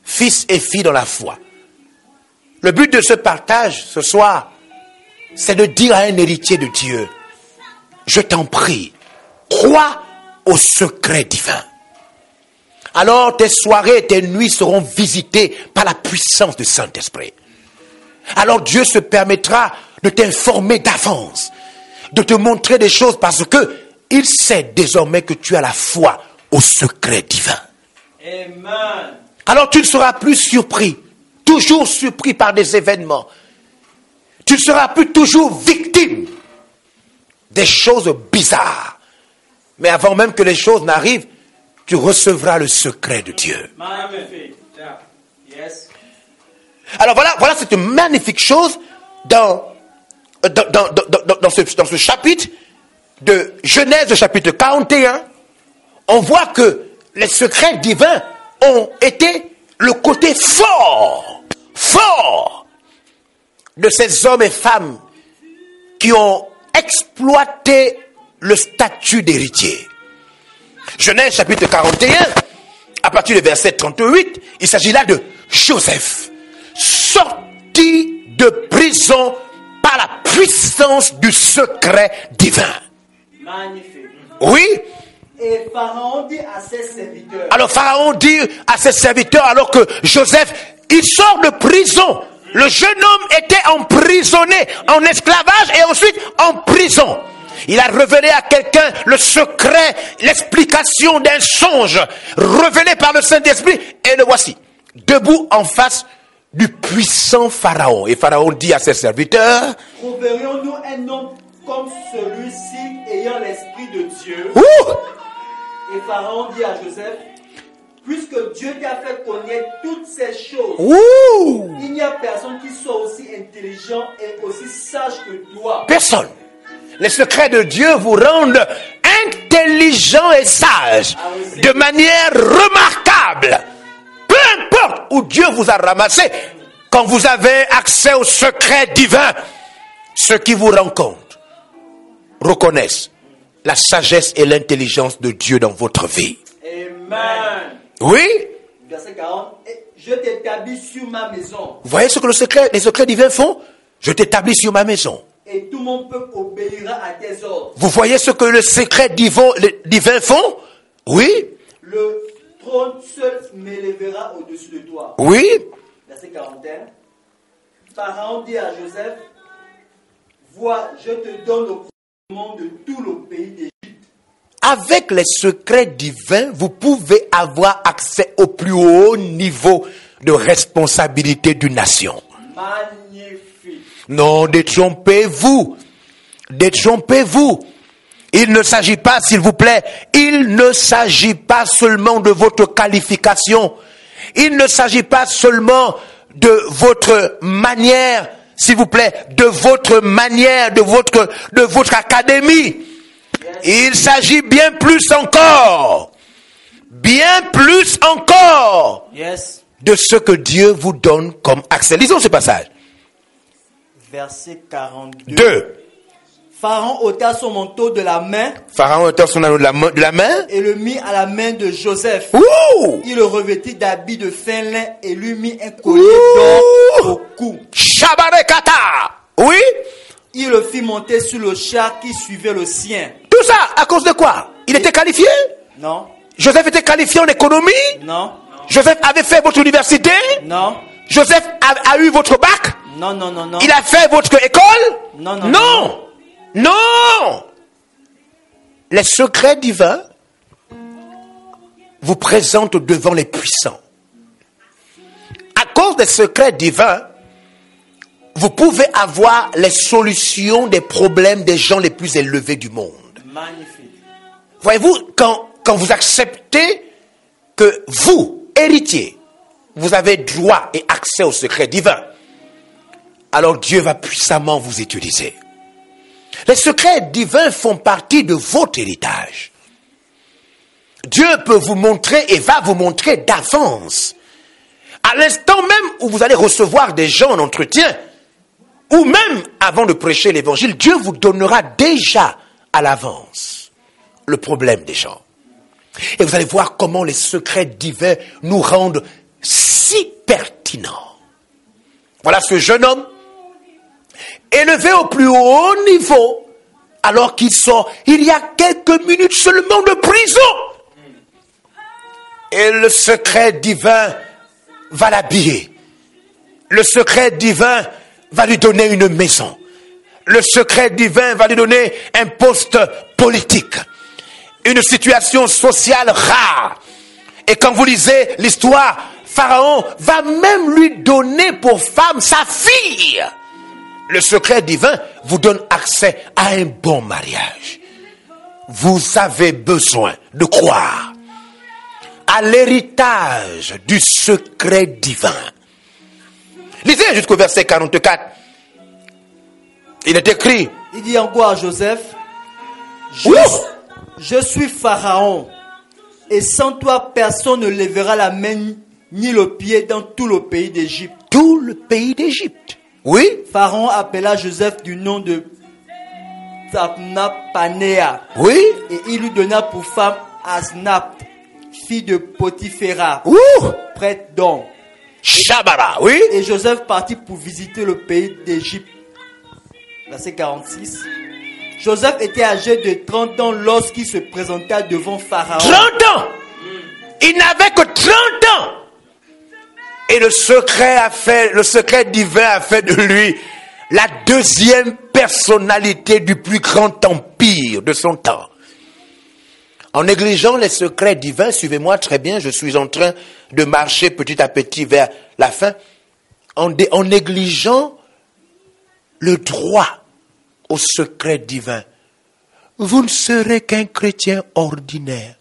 fils et filles dans la foi, le but de ce partage ce soir, c'est de dire à un héritier de Dieu, je t'en prie, crois au secret divin. Alors tes soirées et tes nuits seront visitées par la puissance du Saint-Esprit. Alors Dieu se permettra de t'informer d'avance, de te montrer des choses parce que il sait désormais que tu as la foi au secret divin. Amen. Alors tu ne seras plus surpris, toujours surpris par des événements. tu ne seras plus toujours victime des choses bizarres. Mais avant même que les choses n'arrivent, tu recevras le secret de Dieu. Alors voilà, voilà cette magnifique chose dans, dans, dans, dans, ce, dans ce chapitre de Genèse, chapitre 41. On voit que les secrets divins ont été le côté fort, fort de ces hommes et femmes qui ont exploité le statut d'héritier. Genèse chapitre 41, à partir du verset 38, il s'agit là de Joseph, sorti de prison par la puissance du secret divin. Magnifique. Oui, Et Pharaon dit à ses serviteurs, alors Pharaon dit à ses serviteurs, alors que Joseph, il sort de prison. Le jeune homme était emprisonné en esclavage et ensuite en prison. Il a révélé à quelqu'un le secret, l'explication d'un songe révélé par le Saint-Esprit. Et le voici, debout en face du puissant Pharaon. Et Pharaon dit à ses serviteurs, trouverions-nous un homme comme celui-ci ayant l'esprit de Dieu? Ouh Et Pharaon dit à Joseph, puisque Dieu t'a fait connaître toutes ces choses, Ouh il n'y a personne qui soit aussi intelligent et aussi sage que toi. Personne. Les secrets de Dieu vous rendent intelligent et sage de manière remarquable. Peu importe où Dieu vous a ramassé, quand vous avez accès aux secrets divins, ceux qui vous rencontrent reconnaissent la sagesse et l'intelligence de Dieu dans votre vie. Amen. Oui? Verset 40. Et je t'établis sur ma maison Vous voyez ce que le secret, les secrets divins font Je t'établis sur ma maison. Et tout mon peuple obéira à tes ordres. Vous voyez ce que le secret divin, les divins font? Oui Le trône seul m'élèvera au-dessus de toi. Oui Verset 41. Pharaon dit à Joseph, vois, je te donne le commandement de tout le pays d'Égypte. Avec les secrets divins, vous pouvez avoir accès au plus haut niveau de responsabilité d'une nation. Non, détrompez-vous. Détrompez-vous. Il ne s'agit pas, s'il vous plaît, il ne s'agit pas seulement de votre qualification. Il ne s'agit pas seulement de votre manière, s'il vous plaît, de votre manière, de votre, de votre académie. Il s'agit bien plus encore, bien plus encore Yes. de ce que Dieu vous donne comme accès. Lisons ce passage. Verset 42. 2. Pharaon ôta son manteau de la main Pharaon étend son anneau de la main, de la main? et le mit à la main de Joseph. Ouh! Il le revêtit d'habits de fin lin et lui mit un collier d'or au cou. Shabarekata. Oui? Il le fit monter sur le char qui suivait le sien. Tout ça à cause de quoi? Il était qualifié? Non, Joseph était qualifié en économie? non, Joseph avait fait votre université? non, Joseph a, a eu votre bac? Non, non, non, non. Il a fait votre école? Non, non, Non! Non! Les secrets divins vous présentent devant les puissants. À cause des secrets divins, vous pouvez avoir les solutions des problèmes des gens les plus élevés du monde. Magnifique. Voyez-vous, quand, quand vous acceptez que vous, héritier, vous avez droit et accès aux secrets divins, alors Dieu va puissamment vous utiliser. Les secrets divins font partie de votre héritage. Dieu peut vous montrer et va vous montrer d'avance. À l'instant même où vous allez recevoir des gens en entretien, ou même avant de prêcher l'évangile, Dieu vous donnera déjà à l'avance le problème des gens. Et vous allez voir comment les secrets divins nous rendent si pertinents. Voilà ce jeune homme, élevé au plus haut niveau, alors qu'il sort il y a quelques minutes seulement de prison. Et le secret divin va l'habiller. Le secret divin va lui donner une maison. Le secret divin va lui donner un poste politique. Une situation sociale rare. Et quand vous lisez l'histoire, Pharaon va même lui donner pour femme sa fille. Le secret divin vous donne accès à un bon mariage. Vous avez besoin de croire à l'héritage du secret divin. Lisez jusqu'au verset 44. Il est écrit. Il dit encore à Joseph, je, suis Pharaon, et sans toi personne ne lèvera la main ni le pied dans tout le pays d'Égypte. Tout le pays d'Égypte. Oui? Pharaon appela Joseph du nom de Tapnapanea, Oui? et il lui donna pour femme Asnap, fille de Potiphéra, Ouh. prêtre d'On. Shabara. Oui? Et Joseph partit pour visiter le pays d'Égypte. Verset 46. Joseph était âgé de 30 ans lorsqu'il se présenta devant Pharaon. 30 ans. Il n'avait que 30 ans. Et le secret a le secret divin a fait de lui la deuxième personnalité du plus grand empire de son temps. En négligeant les secrets divins, suivez-moi très bien, je suis en train de marcher petit à petit vers la fin, en négligeant le droit au secret divin, vous ne serez qu'un chrétien ordinaire,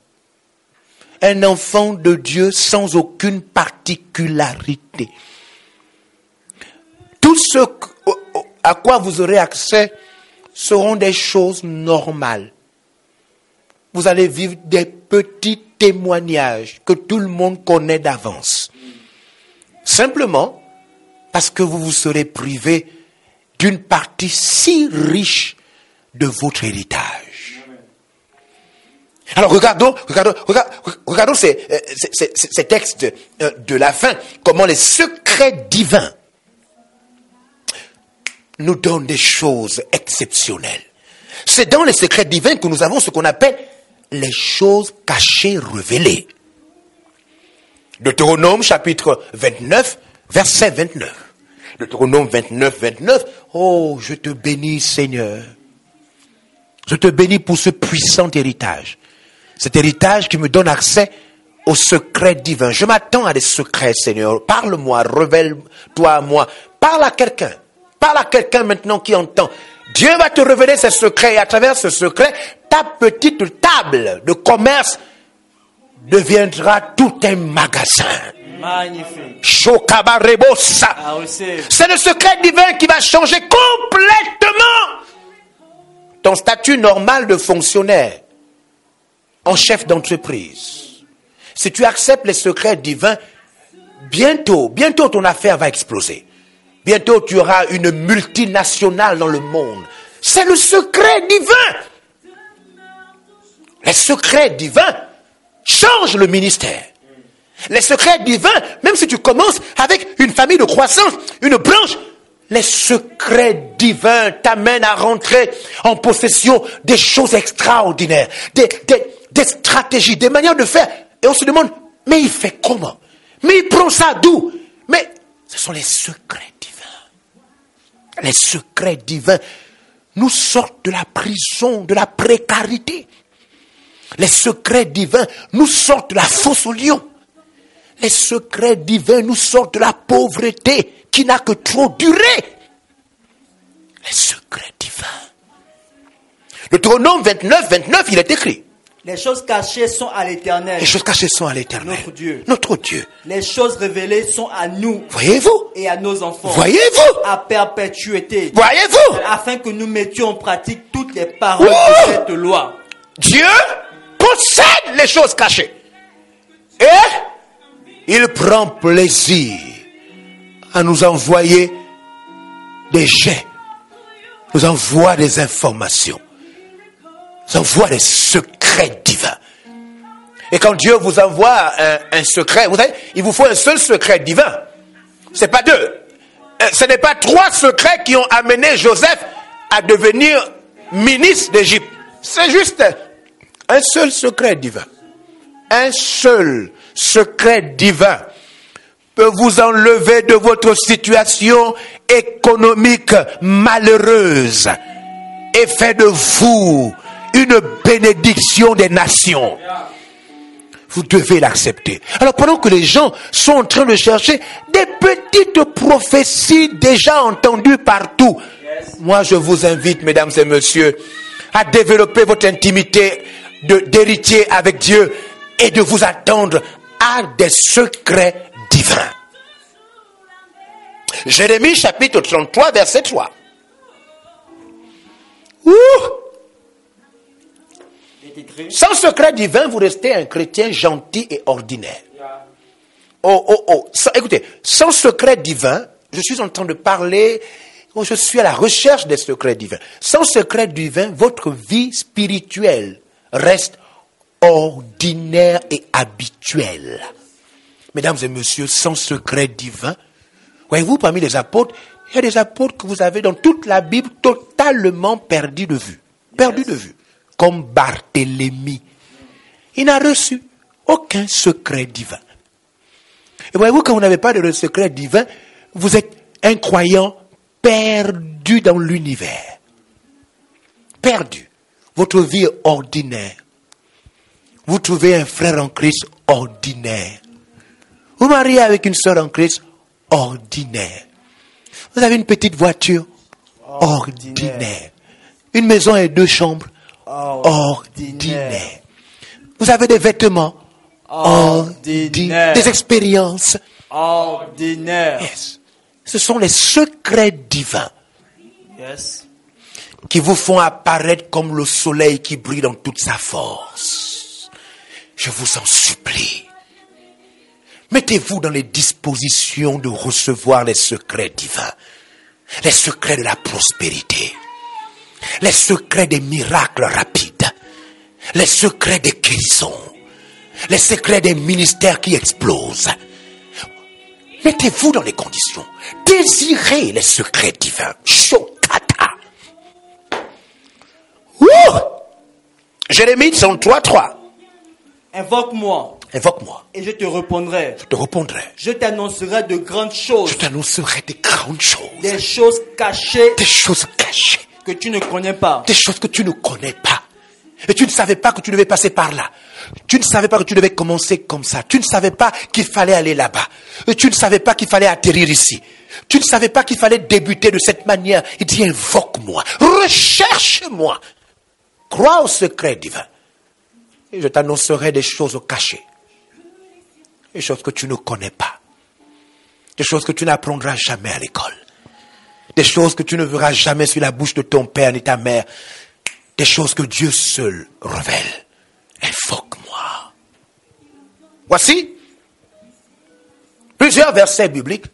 un enfant de Dieu sans aucune particularité. Tout ce à quoi vous aurez accès seront des choses normales. Vous allez vivre des petits témoignages que tout le monde connaît d'avance. Simplement parce que vous vous serez privé d'une partie si riche de votre héritage. Alors regardons, regardons, regardons, euh, ces- ces textes euh, de la fin, comment les secrets divins nous donnent des choses exceptionnelles. C'est dans les secrets divins que nous avons ce qu'on appelle les choses cachées révélées. Deutéronome chapitre 29, verset 29. Deutéronome 29, 29. Oh, je te bénis Seigneur. Je te bénis pour ce puissant héritage. Cet héritage qui me donne accès aux secrets divins. Je m'attends à des secrets, Seigneur. Parle-moi, révèle-toi à moi. Parle à quelqu'un. Parle à quelqu'un maintenant qui entend. Dieu va te révéler ses secrets et à travers ce secret, ta petite table de commerce deviendra tout un magasin. Magnifique. Receive. C'est le secret divin qui va changer complètement ton statut normal de fonctionnaire en chef d'entreprise. Si tu acceptes les secrets divins, bientôt, bientôt ton affaire va exploser. Bientôt tu auras une multinationale dans le monde. C'est le secret divin. Les secrets divins changent le ministère. Les secrets divins, même si tu commences avec une famille de croissance, une branche, les secrets divins t'amènent à rentrer en possession des choses extraordinaires, des stratégies, des manières de faire. Et on se demande, mais il fait comment? Mais il prend ça d'où? Mais ce sont les secrets divins. Les secrets divins nous sortent de la prison, de la précarité. Les secrets divins nous sortent de la fosse au lion. Les secrets divins nous sortent de la pauvreté qui n'a que trop duré. Les secrets divins. Le Deutéronome 29, 29, il est écrit. Les choses cachées sont à l'éternel. Les choses cachées sont à l'éternel. Notre Dieu. Notre Dieu. Les choses révélées sont à nous Voyez-vous? Et à nos enfants. Voyez-vous? À perpétuité. Voyez-vous? Afin que nous mettions en pratique toutes les paroles Oh de cette loi. Dieu possède les choses cachées. Et il prend plaisir à nous envoyer des jets, nous envoie des informations, envoie des secrets divins. Et quand Dieu vous envoie un, un secret, vous savez, il vous faut un seul secret divin. C'est pas deux. Euh, Ce n'est pas trois secrets qui ont amené Joseph à devenir ministre d'Égypte. C'est juste un seul secret divin. Un seul secret divin peut vous enlever de votre situation économique malheureuse et fait de vous une bénédiction des nations. Vous devez l'accepter. Alors pendant que les gens sont en train de chercher des petites prophéties déjà entendues partout, Moi, je vous invite, mesdames et messieurs, à développer votre intimité d'héritier avec Dieu et de vous attendre à des secrets divins. Jérémie chapitre 33, verset 3. Ouh Il est écrit. Sans secret divin, vous restez un chrétien gentil et ordinaire. Oh, oh, oh. Sans- écoutez, sans secret divin, je suis en train de parler, oh, je suis à la recherche des secrets divins. Sans secret divin, votre vie spirituelle reste ordinaire et habituelle. Mesdames et messieurs, sans secret divin, voyez-vous, parmi les apôtres, il y a des apôtres que vous avez dans toute la Bible totalement perdus de vue. Perdus de vue. Comme Barthélemy. Il n'a reçu aucun secret divin. Et voyez-vous, quand vous n'avez pas de secret divin, vous êtes un croyant perdu dans l'univers. Perdu. Votre vie est ordinaire. Vous trouvez un frère en Christ ordinaire. Vous mariez avec une soeur en Christ ordinaire. Vous avez une petite voiture ordinaire. Une maison et deux chambres ordinaire. Vous avez des vêtements? Ordinaires. Ordinaire. Des expériences? Ordinaire. Yes. Ce sont les secrets divins Yes. qui vous font apparaître comme le soleil qui brille dans toute sa force. Je vous en supplie. Mettez-vous dans les dispositions de recevoir les secrets divins, les secrets de la prospérité, les secrets des miracles rapides, les secrets des guérisons, les secrets des ministères qui explosent. Mettez-vous dans les conditions. Désirez les secrets divins. Shokata. Ouh! Jérémie 103, 3. Invoque-moi Invoque-moi. et je te répondrai. Je te répondrai. Je t'annoncerai de grandes choses, Je t'annoncerai des grandes choses. des choses cachées Des choses cachées. Tu ne connais pas. Des choses que tu ne connais pas. Et tu ne savais pas que tu devais passer par là. Tu ne savais pas que tu devais commencer comme ça. Tu ne savais pas qu'il fallait aller là-bas. Tu ne savais pas qu'il fallait atterrir ici. Tu ne savais pas qu'il fallait débuter de cette manière. Il dit, invoque-moi. Recherche-moi. Crois au secret divin. Et je t'annoncerai des choses cachées. Des choses que tu ne connais pas. Des choses que tu n'apprendras jamais à l'école. Des choses que tu ne verras jamais sur la bouche de ton père ni ta mère. Des choses que Dieu seul révèle. Invoque-moi. Voici plusieurs versets bibliques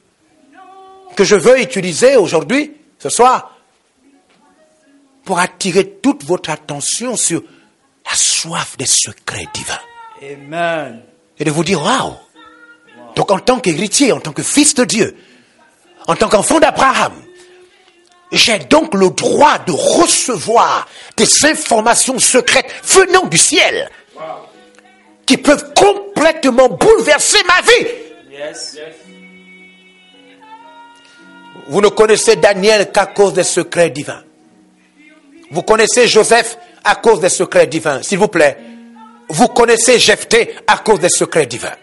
que je veux utiliser aujourd'hui, ce soir, pour attirer toute votre attention sur la soif des secrets divins. Amen. Et de vous dire, waouh! Donc en tant qu'héritier, en tant que fils de Dieu, en tant qu'enfant d'Abraham, j'ai donc le droit de recevoir des informations secrètes venant du ciel qui peuvent complètement bouleverser ma vie. Yes. Vous ne connaissez Daniel qu'à cause des secrets divins. Vous connaissez Joseph à cause des secrets divins. S'il vous plaît, vous connaissez Jephthé à cause des secrets divins.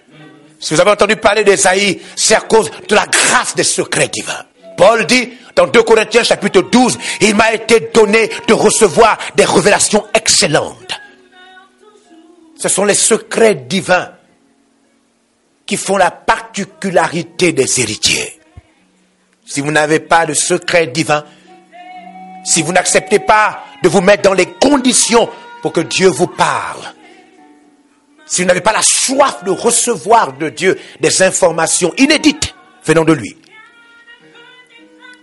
Si vous avez entendu parler d'Esaïe, c'est à cause de la grâce des secrets divins. Paul dit dans 2 Corinthiens chapitre 12, il m'a été donné de recevoir des révélations excellentes. Ce sont les secrets divins qui font la particularité des héritiers. Si vous n'avez pas de secret divin, si vous n'acceptez pas de vous mettre dans les conditions pour que Dieu vous parle, si vous n'avez pas la soif de recevoir de Dieu des informations inédites venant de lui,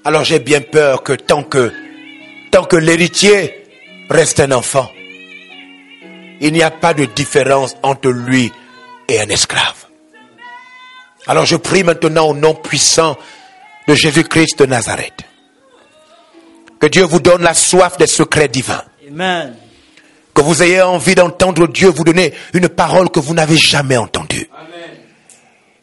alors j'ai bien peur que tant que, tant que l'héritier reste un enfant, il n'y a pas de différence entre lui et un esclave. Alors je prie maintenant au nom puissant de Jésus-Christ de Nazareth. Que Dieu vous donne la soif des secrets divins. Amen. Que vous ayez envie d'entendre Dieu vous donner une parole que vous n'avez jamais entendue.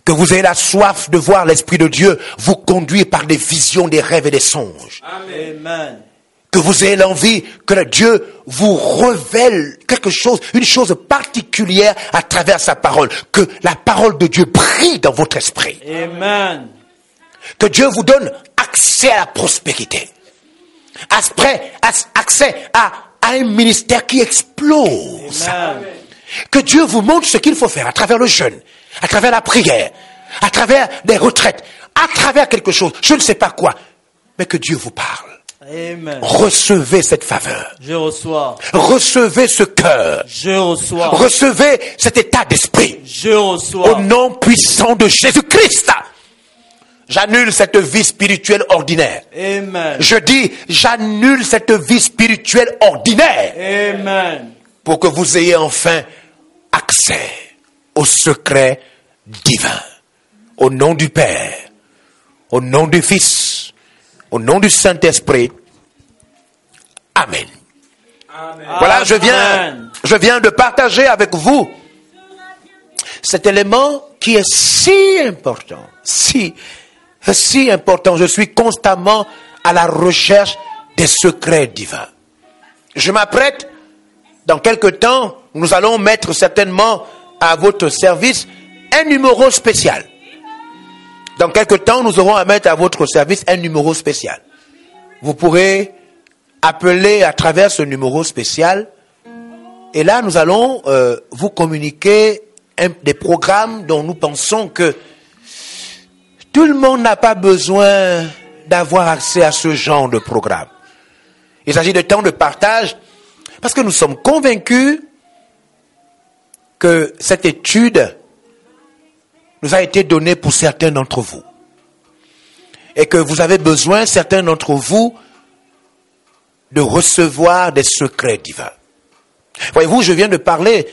Que vous ayez la soif de voir l'Esprit de Dieu vous conduire par des visions, des rêves et des songes. Amen. Que vous ayez l'envie que Dieu vous révèle quelque chose, une chose particulière à travers sa parole. Que la parole de Dieu brille dans votre esprit. Amen. Que Dieu vous donne accès à la prospérité. Après, accès à, à un ministère qui explose. Amen. Que Dieu vous montre ce qu'il faut faire à travers le jeûne, à travers la prière, à travers des retraites, à travers quelque chose, je ne sais pas quoi, mais que Dieu vous parle. Amen. Recevez cette faveur. Je reçois. Recevez ce cœur. Je reçois. Recevez cet état d'esprit. Je reçois. Au nom puissant de Jésus-Christ. J'annule cette vie spirituelle ordinaire. Amen. Je dis, j'annule cette vie spirituelle ordinaire Amen. pour que vous ayez enfin accès au secret divin. Au nom du Père, au nom du Fils, au nom du Saint-Esprit. Amen. Voilà, je viens, je viens de partager avec vous cet élément qui est si important, si, si important. Je suis constamment à la recherche des secrets divins. Je m'apprête, dans quelque temps, nous allons mettre certainement à votre service un numéro spécial. Dans quelque temps, nous aurons à mettre à votre service un numéro spécial. Vous pourrez appeler à travers ce numéro spécial et là, nous allons euh, vous communiquer un- des programmes dont nous pensons que tout le monde n'a pas besoin d'avoir accès à ce genre de programme. Il s'agit de temps de partage parce que nous sommes convaincus que cette étude nous a été donnée pour certains d'entre vous. Et que vous avez besoin, certains d'entre vous, de recevoir des secrets divins. Voyez-vous, je viens de parler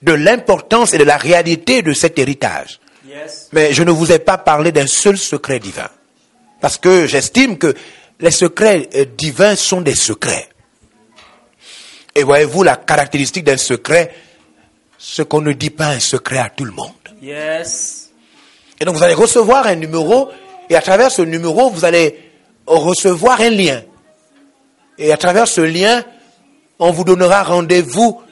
de l'importance et de la réalité de cet héritage. Yes. Mais je ne vous ai pas parlé d'un seul secret divin. Parce que j'estime que les secrets euh, divins sont des secrets. Et voyez-vous, la caractéristique d'un secret, ce qu'on ne dit pas un secret à tout le monde. Yes. Et donc vous allez recevoir un numéro, et à travers ce numéro, vous allez recevoir un lien. Et à travers ce lien, on vous donnera rendez-vous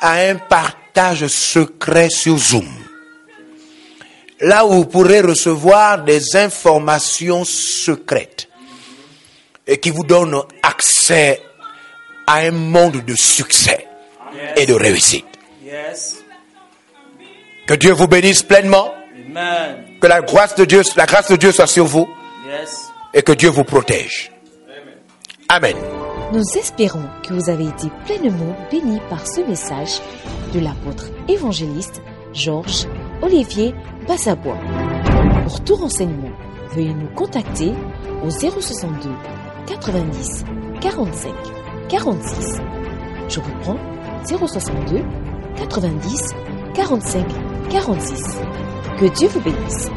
à un partage secret sur Zoom. Là où vous pourrez recevoir des informations secrètes et qui vous donnent accès à un monde de succès et de réussite. Yes. Que Dieu vous bénisse pleinement. Amen. Que la grâce de Dieu, la grâce de Dieu soit sur vous Yes. et que Dieu vous protège. Amen. Nous espérons que vous avez été pleinement bénis par ce message de l'apôtre évangéliste Georges Olivier Bassabois. Pour tout renseignement, veuillez nous contacter au 062 90 45 46. Je reprends 062 90 45 46. Que Dieu vous bénisse.